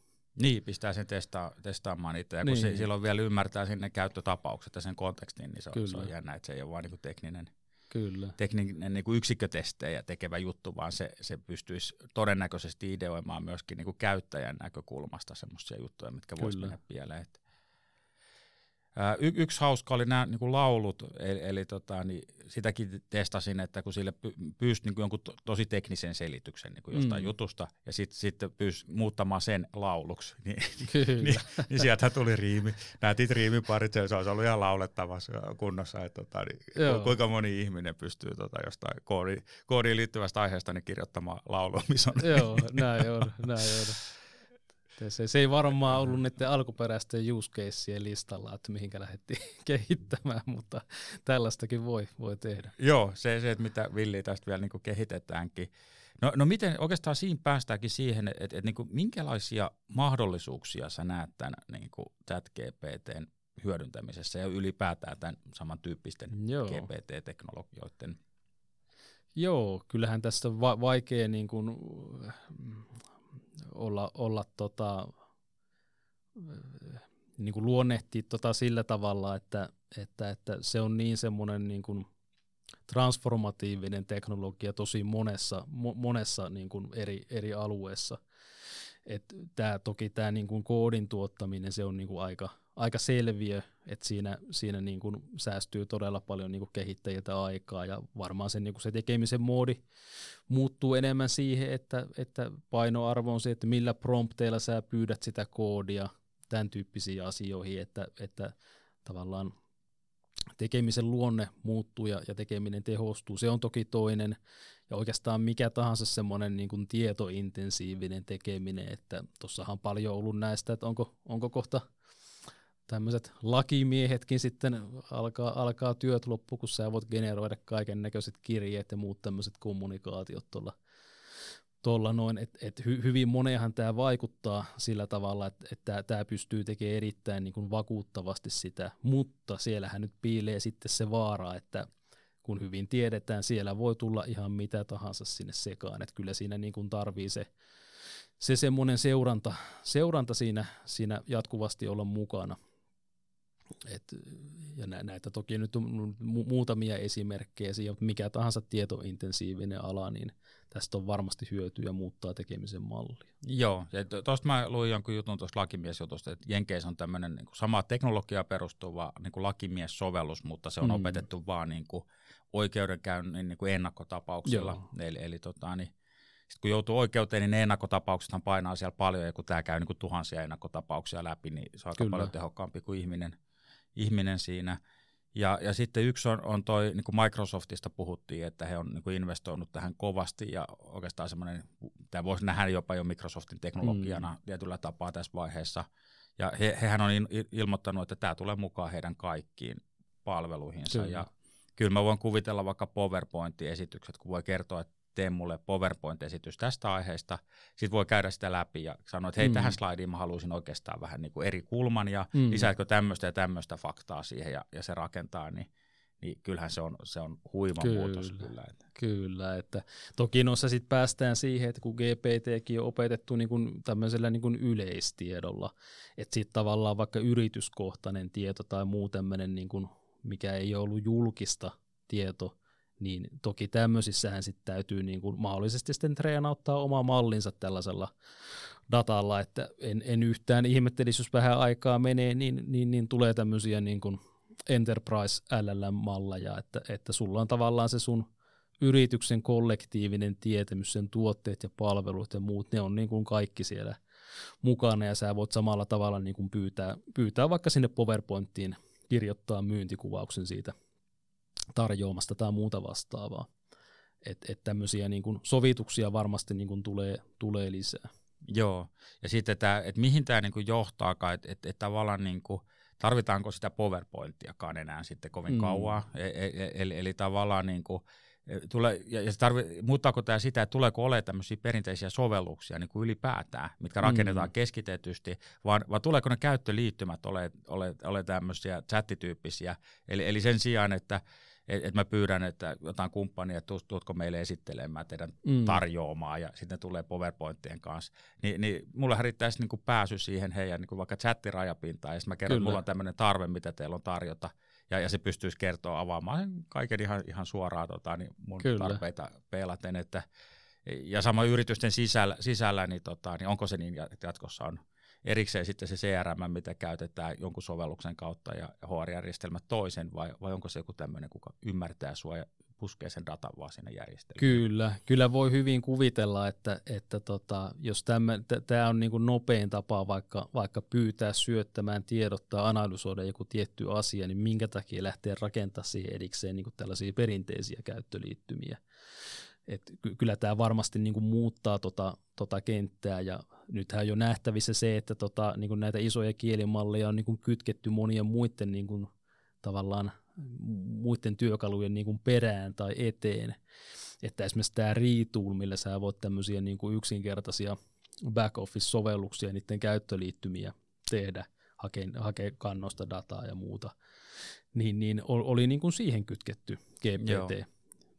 S1: Niin, pistää sen testaa, testaamaan itse. Ja kun niin. se, silloin vielä ymmärtää sinne käyttötapaukset ja sen kontekstin, niin se on, se on jännä, että se ei ole vain niin tekninen
S2: Kyllä.
S1: tekninen niin kuin yksikkötestejä tekevä juttu, vaan se, se pystyisi todennäköisesti ideoimaan myöskin niin kuin käyttäjän näkökulmasta semmoisia juttuja, mitkä voisi mennä pieleen. Y- yksi hauska oli nämä niin laulut, eli, eli tota, niin sitäkin testasin, että kun sille py- pyysi niin jonkun to- tosi teknisen selityksen niin jostain mm. jutusta, ja sitten sit pyysi muuttamaan sen lauluksi, niin, niin, niin sieltä tuli riimi. Näytit riimiparit, se olisi ollut ihan laulettavassa kunnossa, että tota, niin, kuinka moni ihminen pystyy tota, jostain koodiin, koodiin liittyvästä aiheesta niin kirjoittamaan laulua, missä on.
S2: Joo, näin on, näin on. Se, se ei varmaan ollut niiden alkuperäisten use listalla, että mihinkä lähdettiin kehittämään, mutta tällaistakin voi, voi tehdä.
S1: Joo, se, se että mitä Villi tästä vielä niin kehitetäänkin. No, no miten oikeastaan siinä päästäänkin siihen, että, että, että niin minkälaisia mahdollisuuksia sä näet tämän niin chat GPTn hyödyntämisessä ja ylipäätään tämän samantyyppisten Joo. GPT-teknologioiden?
S2: Joo, kyllähän tästä on va- vaikea niin kuin, olla, olla tota, niin kuin luonnehtia tota sillä tavalla, että, että, että se on niin semmoinen niin kuin transformatiivinen teknologia tosi monessa, mo, monessa niin kuin eri, eri alueessa. Et tää, toki tämä niin koodin tuottaminen se on niin kuin aika, aika selviö, että siinä, siinä niin kuin säästyy todella paljon niin kuin kehittäjiltä aikaa ja varmaan sen, niin kuin se tekemisen moodi muuttuu enemmän siihen, että, että painoarvo on se, että millä prompteilla sä pyydät sitä koodia, tämän tyyppisiin asioihin, että, että tavallaan tekemisen luonne muuttuu ja, ja tekeminen tehostuu. Se on toki toinen ja oikeastaan mikä tahansa semmoinen niin kuin tietointensiivinen tekeminen, että tuossahan on paljon ollut näistä, että onko, onko kohta – tämmöiset lakimiehetkin sitten alkaa, alkaa työt loppu, kun sä voit generoida kaiken näköiset kirjeet ja muut tämmöiset kommunikaatiot tuolla tuolla noin, että et hy, hyvin monehan tämä vaikuttaa sillä tavalla, että et tämä pystyy tekemään erittäin niin kuin vakuuttavasti sitä, mutta siellähän nyt piilee sitten se vaara, että kun hyvin tiedetään, siellä voi tulla ihan mitä tahansa sinne sekaan, että kyllä siinä niin kuin tarvii se, se semmoinen seuranta, seuranta siinä, siinä jatkuvasti olla mukana, et, ja näitä toki nyt on muutamia esimerkkejä, siihen, mikä tahansa tietointensiivinen ala, niin tästä on varmasti hyötyä muuttaa tekemisen mallia.
S1: Joo, ja tuosta mä luin jonkun jutun tuosta lakimiesjutusta, että Jenkeissä on tämmöinen niin sama teknologia perustuva niin lakimiessovellus, mutta se on mm. opetettu vaan niin kuin oikeudenkäynnin niin kuin ennakkotapauksilla. Joo. Eli, eli tota, niin, sitten kun joutuu oikeuteen, niin ne ennakkotapaukset painaa siellä paljon, ja kun tämä käy niin kuin tuhansia ennakkotapauksia läpi, niin se on aika Kyllä. paljon tehokkaampi kuin ihminen – ihminen siinä. Ja, ja sitten yksi on, on toi, niin kuin Microsoftista puhuttiin, että he on niin kuin investoinut tähän kovasti ja oikeastaan semmoinen, tämä voisi nähdä jopa jo Microsoftin teknologiana mm. tietyllä tapaa tässä vaiheessa. Ja he, hehän on ilmoittanut, että tämä tulee mukaan heidän kaikkiin palveluihinsa. Kyllä. Ja kyllä mä voin kuvitella vaikka PowerPoint-esitykset, kun voi kertoa, että tee mulle PowerPoint-esitys tästä aiheesta, sitten voi käydä sitä läpi ja sanoa, että hei, mm. tähän slaidiin mä haluaisin oikeastaan vähän niin kuin eri kulman ja mm. lisäätkö tämmöistä ja tämmöistä faktaa siihen ja, ja se rakentaa, niin, niin kyllähän se on, se on huima kyllä, muutos kyllä.
S2: Että. Kyllä, että toki noissa sitten päästään siihen, että kun GPTkin on opetettu niin kuin tämmöisellä niin kuin yleistiedolla, että sitten tavallaan vaikka yrityskohtainen tieto tai muu tämmöinen, niin kuin, mikä ei ole ollut julkista tieto, niin toki tämmöisissähän sitten täytyy niin kuin mahdollisesti sitten treenauttaa oma mallinsa tällaisella datalla, että en, en yhtään ihmettelisi, jos vähän aikaa menee, niin, niin, niin tulee tämmöisiä niin kuin enterprise LLM-malleja, että, että sulla on tavallaan se sun yrityksen kollektiivinen tietämys, sen tuotteet ja palvelut ja muut, ne on niin kuin kaikki siellä mukana ja sä voit samalla tavalla niin kuin pyytää, pyytää vaikka sinne PowerPointiin kirjoittaa myyntikuvauksen siitä tarjoamasta tai muuta vastaavaa. Että et tämmöisiä niin kuin sovituksia varmasti niin kuin tulee, tulee lisää.
S1: Joo, ja sitten tämä, että mihin tämä niin johtaakaan, että et, et tavallaan niin kuin, tarvitaanko sitä PowerPointiakaan enää sitten kovin mm. kauan, e, e, e, eli, eli tavallaan niin kuin, Tule, ja, ja tarvi, muuttaako tämä sitä, että tuleeko olemaan tämmöisiä perinteisiä sovelluksia niin kuin ylipäätään, mitkä mm. rakennetaan mm. keskitetysti, vaan, vai tuleeko ne käyttöliittymät ole, ole, ole tämmöisiä chattityyppisiä, eli, eli sen sijaan, että että et mä pyydän, että jotain kumppania, että tuutko meille esittelemään teidän mm. tarjoamaa ja sitten tulee PowerPointien kanssa. Ni, niin mulla riittäisi niin pääsy siihen heidän niin vaikka chattirajapintaan ja sitten mä kerron, että mulla on tämmöinen tarve, mitä teillä on tarjota ja, ja se pystyisi kertoa avaamaan kaiken ihan, ihan suoraan tota, niin mun Kyllä. tarpeita peilaten, että ja sama yritysten sisällä, sisällä niin, tota, niin onko se niin, että jatkossa on erikseen sitten se CRM, mitä käytetään jonkun sovelluksen kautta ja HR-järjestelmät toisen, vai, vai onko se joku tämmöinen, kuka ymmärtää sua ja puskee sen datan vaan sinne järjestelmään.
S2: Kyllä, kyllä voi hyvin kuvitella, että, että tota, jos tämä on niin kuin nopein tapa vaikka, vaikka pyytää syöttämään, tiedottaa, analysoida joku tietty asia, niin minkä takia lähtee rakentamaan siihen edikseen niin kuin tällaisia perinteisiä käyttöliittymiä. Et kyllä tämä varmasti niin kuin muuttaa tota, tota kenttää ja nythän on jo nähtävissä se, että tota, niin kuin näitä isoja kielimalleja on niin kuin kytketty monien muiden niin kuin, tavallaan muiden työkalujen niin kuin perään tai eteen. Että esimerkiksi tämä Retool, millä sä voit tämmöisiä niin kuin yksinkertaisia back-office-sovelluksia, niiden käyttöliittymiä tehdä, hakea, hakea kannosta dataa ja muuta, niin, niin oli niin kuin siihen kytketty GPT. Joo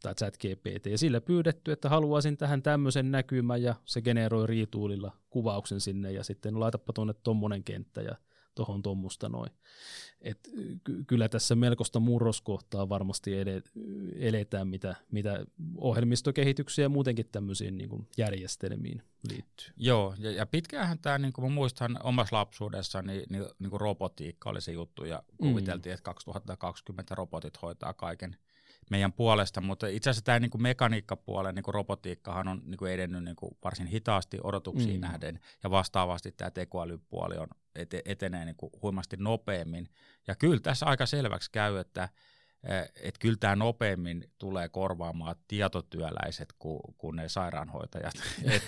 S2: tai chat GPT, ja sillä pyydetty, että haluaisin tähän tämmöisen näkymän, ja se generoi riituulilla kuvauksen sinne, ja sitten laitapa tuonne tommonen kenttä, ja tuohon tuommoista noin. Et kyllä tässä melkoista murroskohtaa varmasti eletään, mitä, mitä ohjelmistokehityksiä ja muutenkin tämmöisiin niin kuin järjestelmiin liittyy.
S1: Joo, ja, ja pitkäänhän tämä, niin kuin muistan omassa lapsuudessa, niin, niin, niin kuin robotiikka oli se juttu, ja mm. kuviteltiin, mm. että 2020 robotit hoitaa kaiken meidän puolesta, mutta itse asiassa tämä niin mekaniikkapuolen niin robotiikkahan on niin kuin edennyt niin kuin varsin hitaasti odotuksiin mm. nähden, ja vastaavasti tämä tekoälypuoli on ete, etenee niin kuin huimasti nopeammin. Ja kyllä tässä aika selväksi käy, että että kyllä tämä nopeammin tulee korvaamaan tietotyöläiset kuin, kuin ne sairaanhoitajat. et,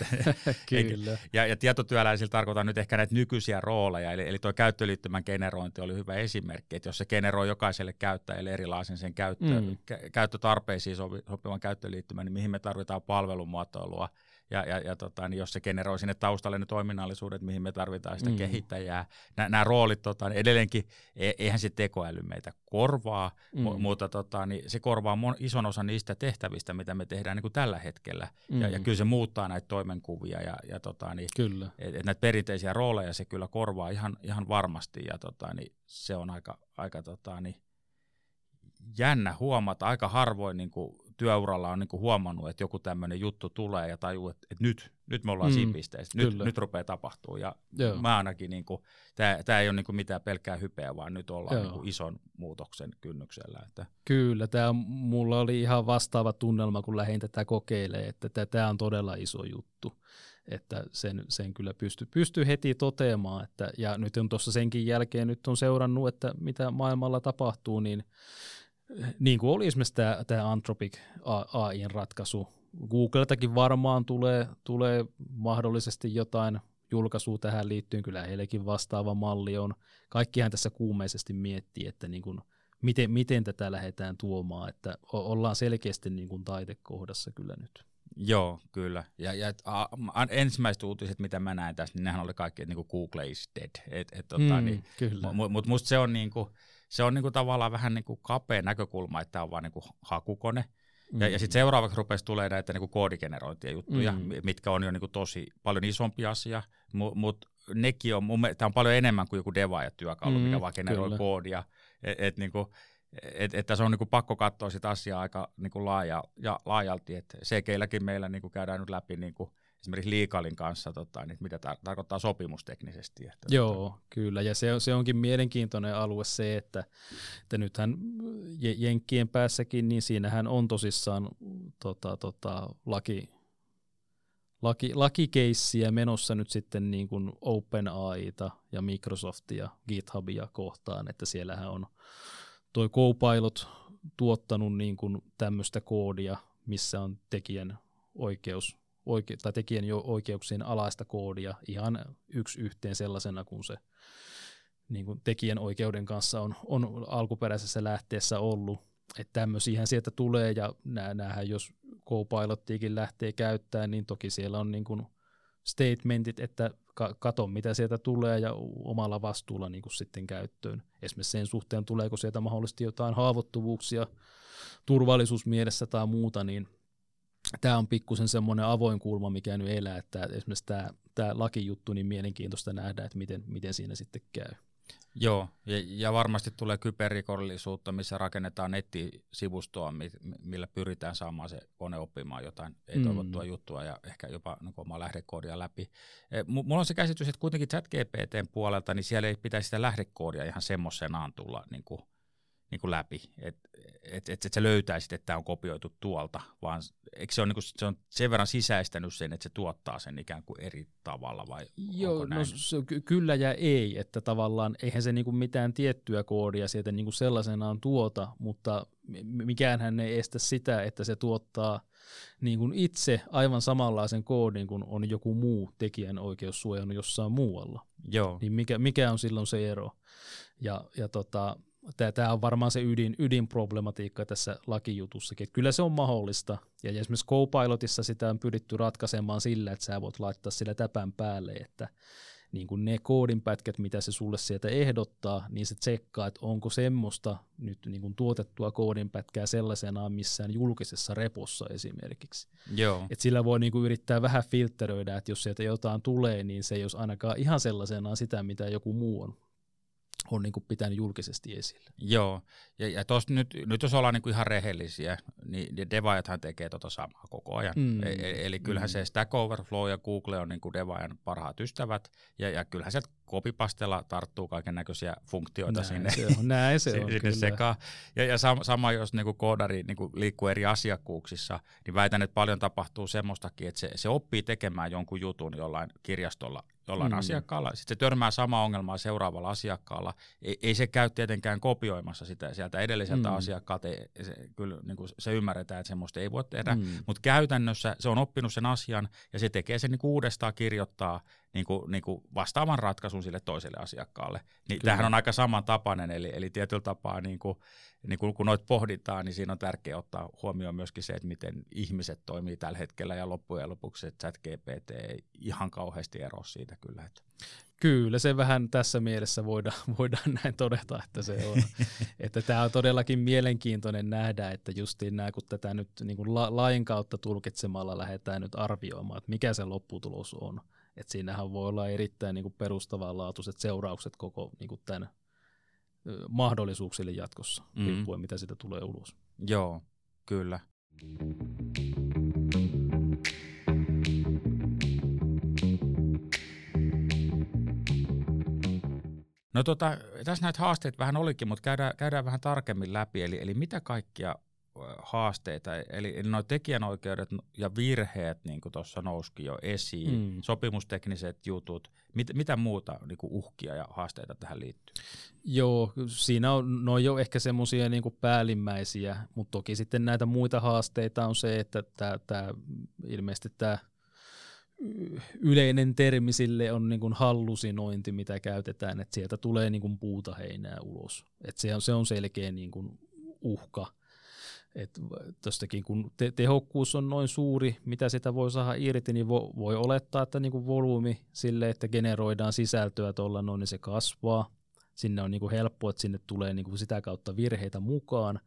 S2: kyllä.
S1: Et, ja, ja tietotyöläisillä tarkoitan nyt ehkä näitä nykyisiä rooleja, eli, eli tuo käyttöliittymän generointi oli hyvä esimerkki, että jos se generoi jokaiselle käyttäjälle erilaisen sen käyttö, mm. kä, käyttötarpeisiin sopivan käyttöliittymän, niin mihin me tarvitaan palvelumuotoilua, ja, ja, ja tota, niin jos se generoi sinne taustalle ne toiminnallisuudet, mihin me tarvitaan sitä mm. kehittäjää. Nämä roolit, tota, niin edelleenkin, e, eihän se tekoäly meitä korvaa, mm. mutta tota, niin se korvaa mon, ison osan niistä tehtävistä, mitä me tehdään niin kuin tällä hetkellä. Mm. Ja, ja kyllä se muuttaa näitä toimenkuvia ja, ja tota, niin,
S2: kyllä.
S1: Et, et näitä perinteisiä rooleja se kyllä korvaa ihan, ihan varmasti ja tota, niin se on aika, aika tota, niin, jännä huomata. Aika harvoin niin kuin, työuralla on niin kuin huomannut, että joku tämmöinen juttu tulee ja tajuu, että, että nyt, nyt me ollaan mm, siinä pisteessä, nyt, nyt rupeaa tapahtuu. Ja Joo. mä ainakin, niin kuin, tämä ei ole niin kuin mitään pelkkää hypeä, vaan nyt ollaan niin kuin ison muutoksen kynnyksellä. Että.
S2: Kyllä, tämä mulla oli ihan vastaava tunnelma, kun lähdin tätä kokeilemaan, että tämä on todella iso juttu että sen, sen kyllä pystyy pysty heti toteamaan, että, ja nyt on tuossa senkin jälkeen nyt on seurannut, että mitä maailmalla tapahtuu, niin niin kuin oli esimerkiksi tämä, tämä Anthropic AIin ratkaisu. Googletakin varmaan tulee, tulee mahdollisesti jotain julkaisua tähän liittyen, kyllä heillekin vastaava malli on. Kaikkihan tässä kuumeisesti miettii, että niin kuin, miten, miten tätä lähdetään tuomaan, että ollaan selkeästi niin kuin taitekohdassa kyllä nyt.
S1: Joo, kyllä. Ja, ja a, a, ensimmäiset uutiset, mitä mä näin tässä, niin nehän oli kaikki, että niin Google is dead. Et, et, tota, mm, niin, kyllä. Mutta mut musta se on niin kuin, se on niinku tavallaan vähän niinku kapea näkökulma, että tämä on vain niinku hakukone. Mm-hmm. Ja, ja sitten seuraavaksi rupesi tulee näitä niinku koodigenerointia juttuja, mm-hmm. mitkä on jo niinku tosi paljon isompi asia, mutta mut nekin on, mun tämä on paljon enemmän kuin joku deva ja työkalu, mm, mikä vaan generoi kyllä. koodia. Et, et niinku, et, et tässä on niinku pakko katsoa sitä asiaa aika niinku laaja, ja, laajalti, että CGilläkin meillä niinku käydään nyt läpi niinku, esimerkiksi Liikalin kanssa, tota, niin mitä tar- tarkoittaa sopimusteknisesti. Että,
S2: Joo, tota. kyllä, ja se, se onkin mielenkiintoinen alue se, että, että nythän Jenkkien päässäkin, niin siinähän on tosissaan tota, tota, laki, laki, lakikeissiä menossa nyt sitten niin kuin OpenAIta ja Microsoftia, GitHubia kohtaan, että siellähän on toi Copilot tuottanut niin kuin tämmöistä koodia, missä on tekijän oikeus oike- tai tekijän jo oikeuksien alaista koodia ihan yksi yhteen sellaisena kuin se niin kuin tekijän oikeuden kanssa on, on alkuperäisessä lähteessä ollut. Että tämmöisiä sieltä tulee ja näähän jos Copilottiikin lähtee käyttämään, niin toki siellä on niin kuin statementit, että kato mitä sieltä tulee ja omalla vastuulla niin kuin sitten käyttöön. Esimerkiksi sen suhteen tuleeko sieltä mahdollisesti jotain haavoittuvuuksia turvallisuusmielessä tai muuta, niin tämä on pikkusen semmoinen avoin kulma, mikä nyt elää, että esimerkiksi tämä, tämä lakijuttu, niin mielenkiintoista nähdä, että miten, miten siinä sitten käy.
S1: Joo, ja, ja varmasti tulee kyberrikollisuutta, missä rakennetaan nettisivustoa, millä pyritään saamaan se kone oppimaan jotain ei-toivottua mm. juttua ja ehkä jopa niin omaa lähdekoodia läpi. E, mulla on se käsitys, että kuitenkin ChatGPTn puolelta, niin siellä ei pitäisi sitä lähdekoodia ihan semmoisenaan tulla niin kuin niin kuin läpi, että et, et, et sä löytäisit, että tämä on kopioitu tuolta, vaan eikö se, on, niin kuin, se on sen verran sisäistänyt sen, että se tuottaa sen ikään kuin eri tavalla vai
S2: Joo,
S1: no
S2: se, kyllä ja ei, että tavallaan eihän se niin kuin mitään tiettyä koodia sieltä niin kuin sellaisenaan tuota, mutta mikään hän ei estä sitä, että se tuottaa niin kuin itse aivan samanlaisen koodin kuin on joku muu tekijän oikeus suojannut jossain muualla.
S1: Joo.
S2: Niin mikä, mikä on silloin se ero? Ja, ja tota, tämä on varmaan se ydin, ydinproblematiikka tässä lakijutussakin. Että kyllä se on mahdollista. Ja esimerkiksi Copilotissa sitä on pyritty ratkaisemaan sillä, että sä voit laittaa sillä täpän päälle, että niin kuin ne koodinpätkät, mitä se sulle sieltä ehdottaa, niin se tsekkaa, että onko semmoista nyt niin kuin tuotettua koodinpätkää sellaisenaan missään julkisessa repossa esimerkiksi.
S1: Joo.
S2: Et sillä voi niin kuin yrittää vähän filtteröidä, että jos sieltä jotain tulee, niin se ei olisi ainakaan ihan sellaisenaan sitä, mitä joku muu on on niin kuin pitänyt julkisesti esillä.
S1: Joo, ja, ja tos nyt, nyt jos ollaan niin kuin ihan rehellisiä, niin devaajathan tekee tota samaa koko ajan. Mm. E, eli kyllähän mm. se Stack Overflow ja Google on niin kuin devaajan parhaat ystävät, ja, ja kyllähän sieltä kopipastella tarttuu kaiken näköisiä funktioita
S2: näin
S1: sinne,
S2: se on, näin se on,
S1: sinne sekaan. Ja, ja sama, sama jos niin kuin koodari niin kuin liikkuu eri asiakkuuksissa, niin väitän, että paljon tapahtuu semmoistakin, että se, se oppii tekemään jonkun jutun jollain kirjastolla jollain mm. asiakkaalla. Sitten se törmää sama ongelmaa seuraavalla asiakkaalla. Ei, ei se käy tietenkään kopioimassa sitä sieltä edelliseltä mm. asiakkaalta. Ei, se, kyllä niin kuin se ymmärretään, että semmoista ei voi tehdä. Mm. Mutta käytännössä se on oppinut sen asian ja se tekee sen niin kuin uudestaan kirjoittaa niin kuin, niin kuin vastaavan ratkaisun sille toiselle asiakkaalle. Niin tämähän on aika samantapainen, eli, eli tietyllä tapaa niin kuin, niin kuin, kun noita pohditaan, niin siinä on tärkeää ottaa huomioon myöskin se, että miten ihmiset toimii tällä hetkellä, ja loppujen lopuksi, että chat GPT ei ihan kauheasti ero siitä kyllä. Että.
S2: Kyllä, se vähän tässä mielessä voidaan, voidaan näin todeta, että se on. että tämä on todellakin mielenkiintoinen nähdä, että justiin nämä, kun tätä nyt niin kuin lain kautta tulkitsemalla lähdetään nyt arvioimaan, että mikä se lopputulos on. Että siinähän voi olla erittäin niin kuin perustavanlaatuiset seuraukset koko niin kuin tämän mahdollisuuksille jatkossa, mm. riippuen mitä sitä tulee ulos.
S1: Joo, kyllä. No tota, tässä näitä haasteita vähän olikin, mutta käydään, käydään vähän tarkemmin läpi. Eli, eli mitä kaikkia haasteita, eli, eli nuo tekijänoikeudet ja virheet, niin kuin tuossa nousikin jo esiin, mm. sopimustekniset jutut, mit, mitä muuta niin kuin uhkia ja haasteita tähän liittyy?
S2: Joo, siinä on, no jo ehkä semmoisia niin päällimmäisiä, mutta toki sitten näitä muita haasteita on se, että tämä, tämä ilmeisesti tämä yleinen termi sille on niin kuin hallusinointi, mitä käytetään, että sieltä tulee niin kuin puuta heinää ulos. että se, on, se on selkeä niin kuin uhka että tostakin kun te- tehokkuus on noin suuri, mitä sitä voi saada irti, niin vo- voi olettaa, että niinku volyymi sille, että generoidaan sisältöä tuolla noin, niin se kasvaa. Sinne on niinku helppo, että sinne tulee niinku sitä kautta virheitä mukaan.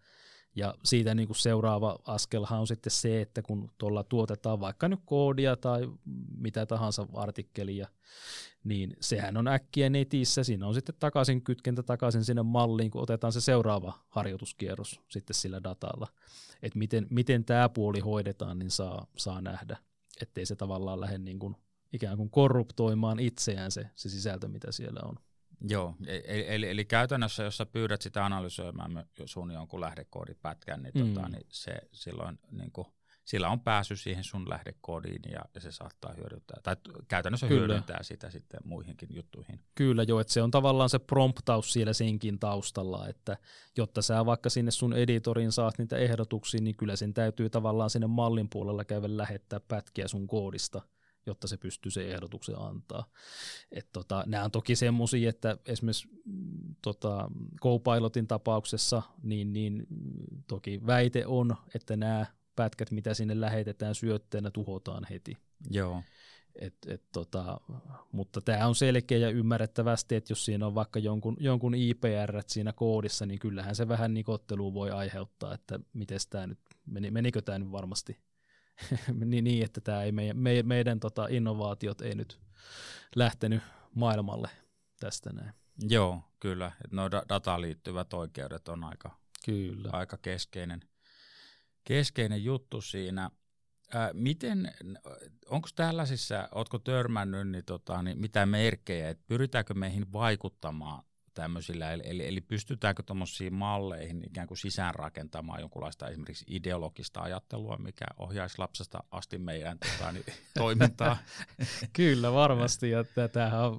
S2: Ja siitä niin kuin seuraava askelhan on sitten se, että kun tuolla tuotetaan vaikka nyt koodia tai mitä tahansa artikkelia, niin sehän on äkkiä netissä. Siinä on sitten takaisin kytkentä takaisin sinne malliin, kun otetaan se seuraava harjoituskierros sitten sillä datalla. Että miten, miten tämä puoli hoidetaan, niin saa, saa nähdä, ettei se tavallaan lähde niin kuin ikään kuin korruptoimaan itseään se, se sisältö, mitä siellä on.
S1: Joo, eli, e, eli, eli käytännössä, jos sä pyydät sitä analysoimaan sun jonkun lähdekoodipätkän, niin, tota, mm. tota, niin se silloin niin kuin, sillä on pääsy siihen sun lähdekoodiin ja, ja se saattaa hyödyntää, tai käytännössä Kyllä. hyödyntää sitä sitten muihinkin juttuihin.
S2: Kyllä joo, että se on tavallaan se promptaus siellä senkin taustalla, että jotta sä vaikka sinne sun editorin saat niitä ehdotuksia, niin kyllä sen täytyy tavallaan sinne mallin puolella käydä lähettää pätkiä sun koodista – jotta se pystyy se ehdotuksen antaa. Et tota, nämä on toki semmoisia, että esimerkiksi mm, tota, Copilotin tapauksessa, niin, niin toki väite on, että nämä pätkät, mitä sinne lähetetään syötteenä, tuhotaan heti.
S1: Joo.
S2: Et, et tota, mutta tämä on selkeä ja ymmärrettävästi, että jos siinä on vaikka jonkun, jonkun IPR siinä koodissa, niin kyllähän se vähän nikottelua voi aiheuttaa, että miten tämä nyt, meni, menikö tämä nyt varmasti niin, niin, että tämä ei meidän, meidän, meidän tota innovaatiot ei nyt lähtenyt maailmalle tästä näin.
S1: Joo, kyllä. Nuo dataan liittyvät oikeudet on aika,
S2: kyllä.
S1: aika keskeinen, keskeinen juttu siinä. Ää, miten, onko tällaisissa, oletko törmännyt niin, tota, niin mitä merkkejä, että pyritäänkö meihin vaikuttamaan tämmöisillä, eli, eli, eli pystytäänkö tuommoisiin malleihin ikään kuin sisäänrakentamaan jonkunlaista esimerkiksi ideologista ajattelua, mikä ohjaisi lapsesta asti meidän tota, niin, toimintaa?
S2: Kyllä, varmasti, ja tätähän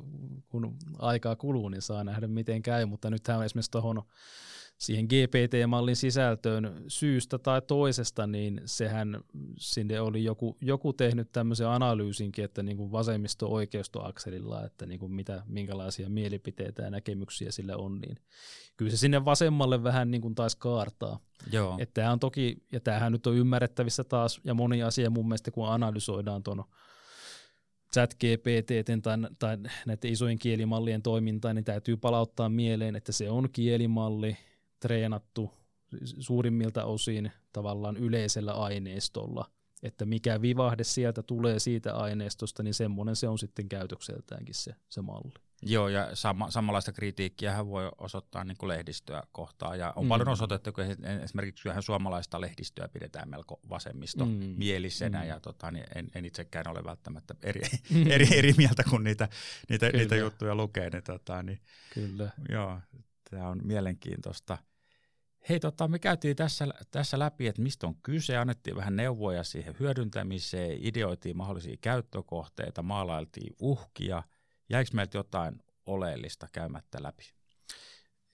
S2: kun aikaa kuluu, niin saa nähdä miten käy, mutta nythän esimerkiksi tuohon siihen GPT-mallin sisältöön syystä tai toisesta, niin sehän sinne oli joku, joku tehnyt tämmöisen analyysinkin, että niin kuin vasemmisto-oikeisto-akselilla, että niin kuin mitä, minkälaisia mielipiteitä ja näkemyksiä sillä on, niin kyllä se sinne vasemmalle vähän niin kuin taisi kaartaa.
S1: Joo.
S2: Että tämä on toki, ja tämähän nyt on ymmärrettävissä taas, ja moni asia mun mielestä, kun analysoidaan tuon chat GPT tai, tai näiden isojen kielimallien toimintaa, niin täytyy palauttaa mieleen, että se on kielimalli, treenattu suurimmilta osin tavallaan yleisellä aineistolla, että mikä vivahde sieltä tulee siitä aineistosta, niin semmoinen se on sitten käytökseltäänkin se, se malli.
S1: Joo, ja sama, samanlaista kritiikkiä voi osoittaa niin kuin lehdistöä kohtaan. Ja on mm. paljon osoitettu, kun esimerkiksi kyllähän suomalaista lehdistöä pidetään melko vasemmisto mm. mielisenä, mm. ja tota, niin en, en itsekään ole välttämättä eri, mm. eri, eri mieltä, kun niitä, niitä, niitä juttuja lukee. Niin, tota, niin,
S2: Kyllä.
S1: Joo, tämä on mielenkiintoista. Hei, tota, me käytiin tässä, tässä läpi, että mistä on kyse, annettiin vähän neuvoja siihen hyödyntämiseen, ideoitiin mahdollisia käyttökohteita, maalailtiin uhkia. Jäikö meiltä jotain oleellista käymättä läpi?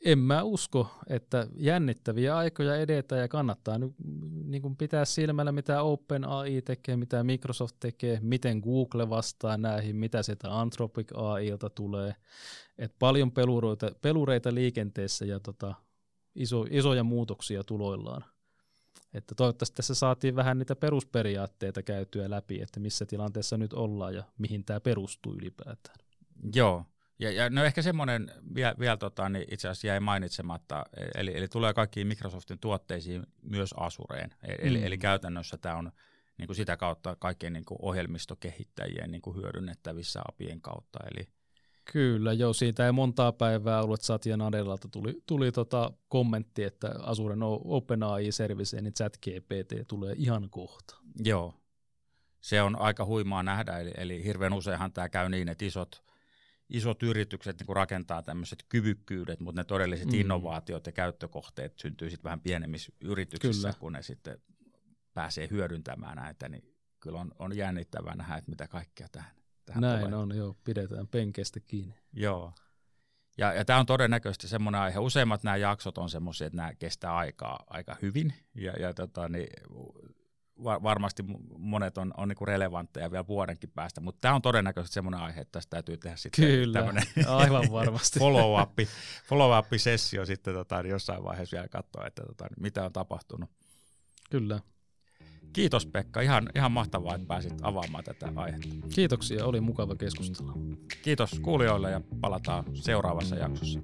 S2: En mä usko, että jännittäviä aikoja edetä ja kannattaa nyt niin kuin pitää silmällä, mitä OpenAI tekee, mitä Microsoft tekee, miten Google vastaa näihin, mitä sieltä Anthropic AIlta tulee. Et paljon pelureita, pelureita liikenteessä ja tota, iso, isoja muutoksia tuloillaan. Että toivottavasti tässä saatiin vähän niitä perusperiaatteita käytyä läpi, että missä tilanteessa nyt ollaan ja mihin tämä perustuu ylipäätään.
S1: Joo, ja, ja no ehkä semmoinen vielä, vielä tota, niin itse asiassa jäi mainitsematta, eli, eli tulee kaikkiin Microsoftin tuotteisiin myös Asureen. Eli, mm. eli käytännössä tämä on niin kuin sitä kautta kaikkien niin kuin ohjelmistokehittäjien niin kuin hyödynnettävissä apien kautta. Eli,
S2: Kyllä, joo, siitä ei montaa päivää ollut, että Satya Nadellalta tuli, tuli tota kommentti, että Azuren OpenAI-serviceen, niin ChatGPT tulee ihan kohta.
S1: Joo, se on aika huimaa nähdä, eli, eli hirveän useinhan tämä käy niin, että isot, isot yritykset niin rakentaa tämmöiset kyvykkyydet, mutta ne todelliset mm. innovaatiot ja käyttökohteet syntyy sitten vähän pienemmissä yrityksissä, kyllä. kun ne sitten pääsee hyödyntämään näitä, niin kyllä on, on jännittävää nähdä, että mitä kaikkea tähän tähän
S2: Näin tulee. on, joo, pidetään penkeistä kiinni.
S1: Joo. Ja, ja tämä on todennäköisesti semmoinen aihe. Useimmat nämä jaksot on semmoisia, että nämä kestää aikaa aika hyvin. Ja, ja tota, niin, varmasti monet on, on niinku relevantteja vielä vuodenkin päästä, mutta tämä on todennäköisesti semmoinen aihe, että tästä täytyy tehdä sitten
S2: Kyllä, aivan varmasti.
S1: follow-up, follow-up-sessio sitten tota, niin jossain vaiheessa vielä katsoa, että tota, niin mitä on tapahtunut.
S2: Kyllä.
S1: Kiitos Pekka, ihan, ihan mahtavaa, että pääsit avaamaan tätä aihetta.
S2: Kiitoksia, oli mukava keskustella.
S1: Kiitos kuulijoille ja palataan seuraavassa jaksossa.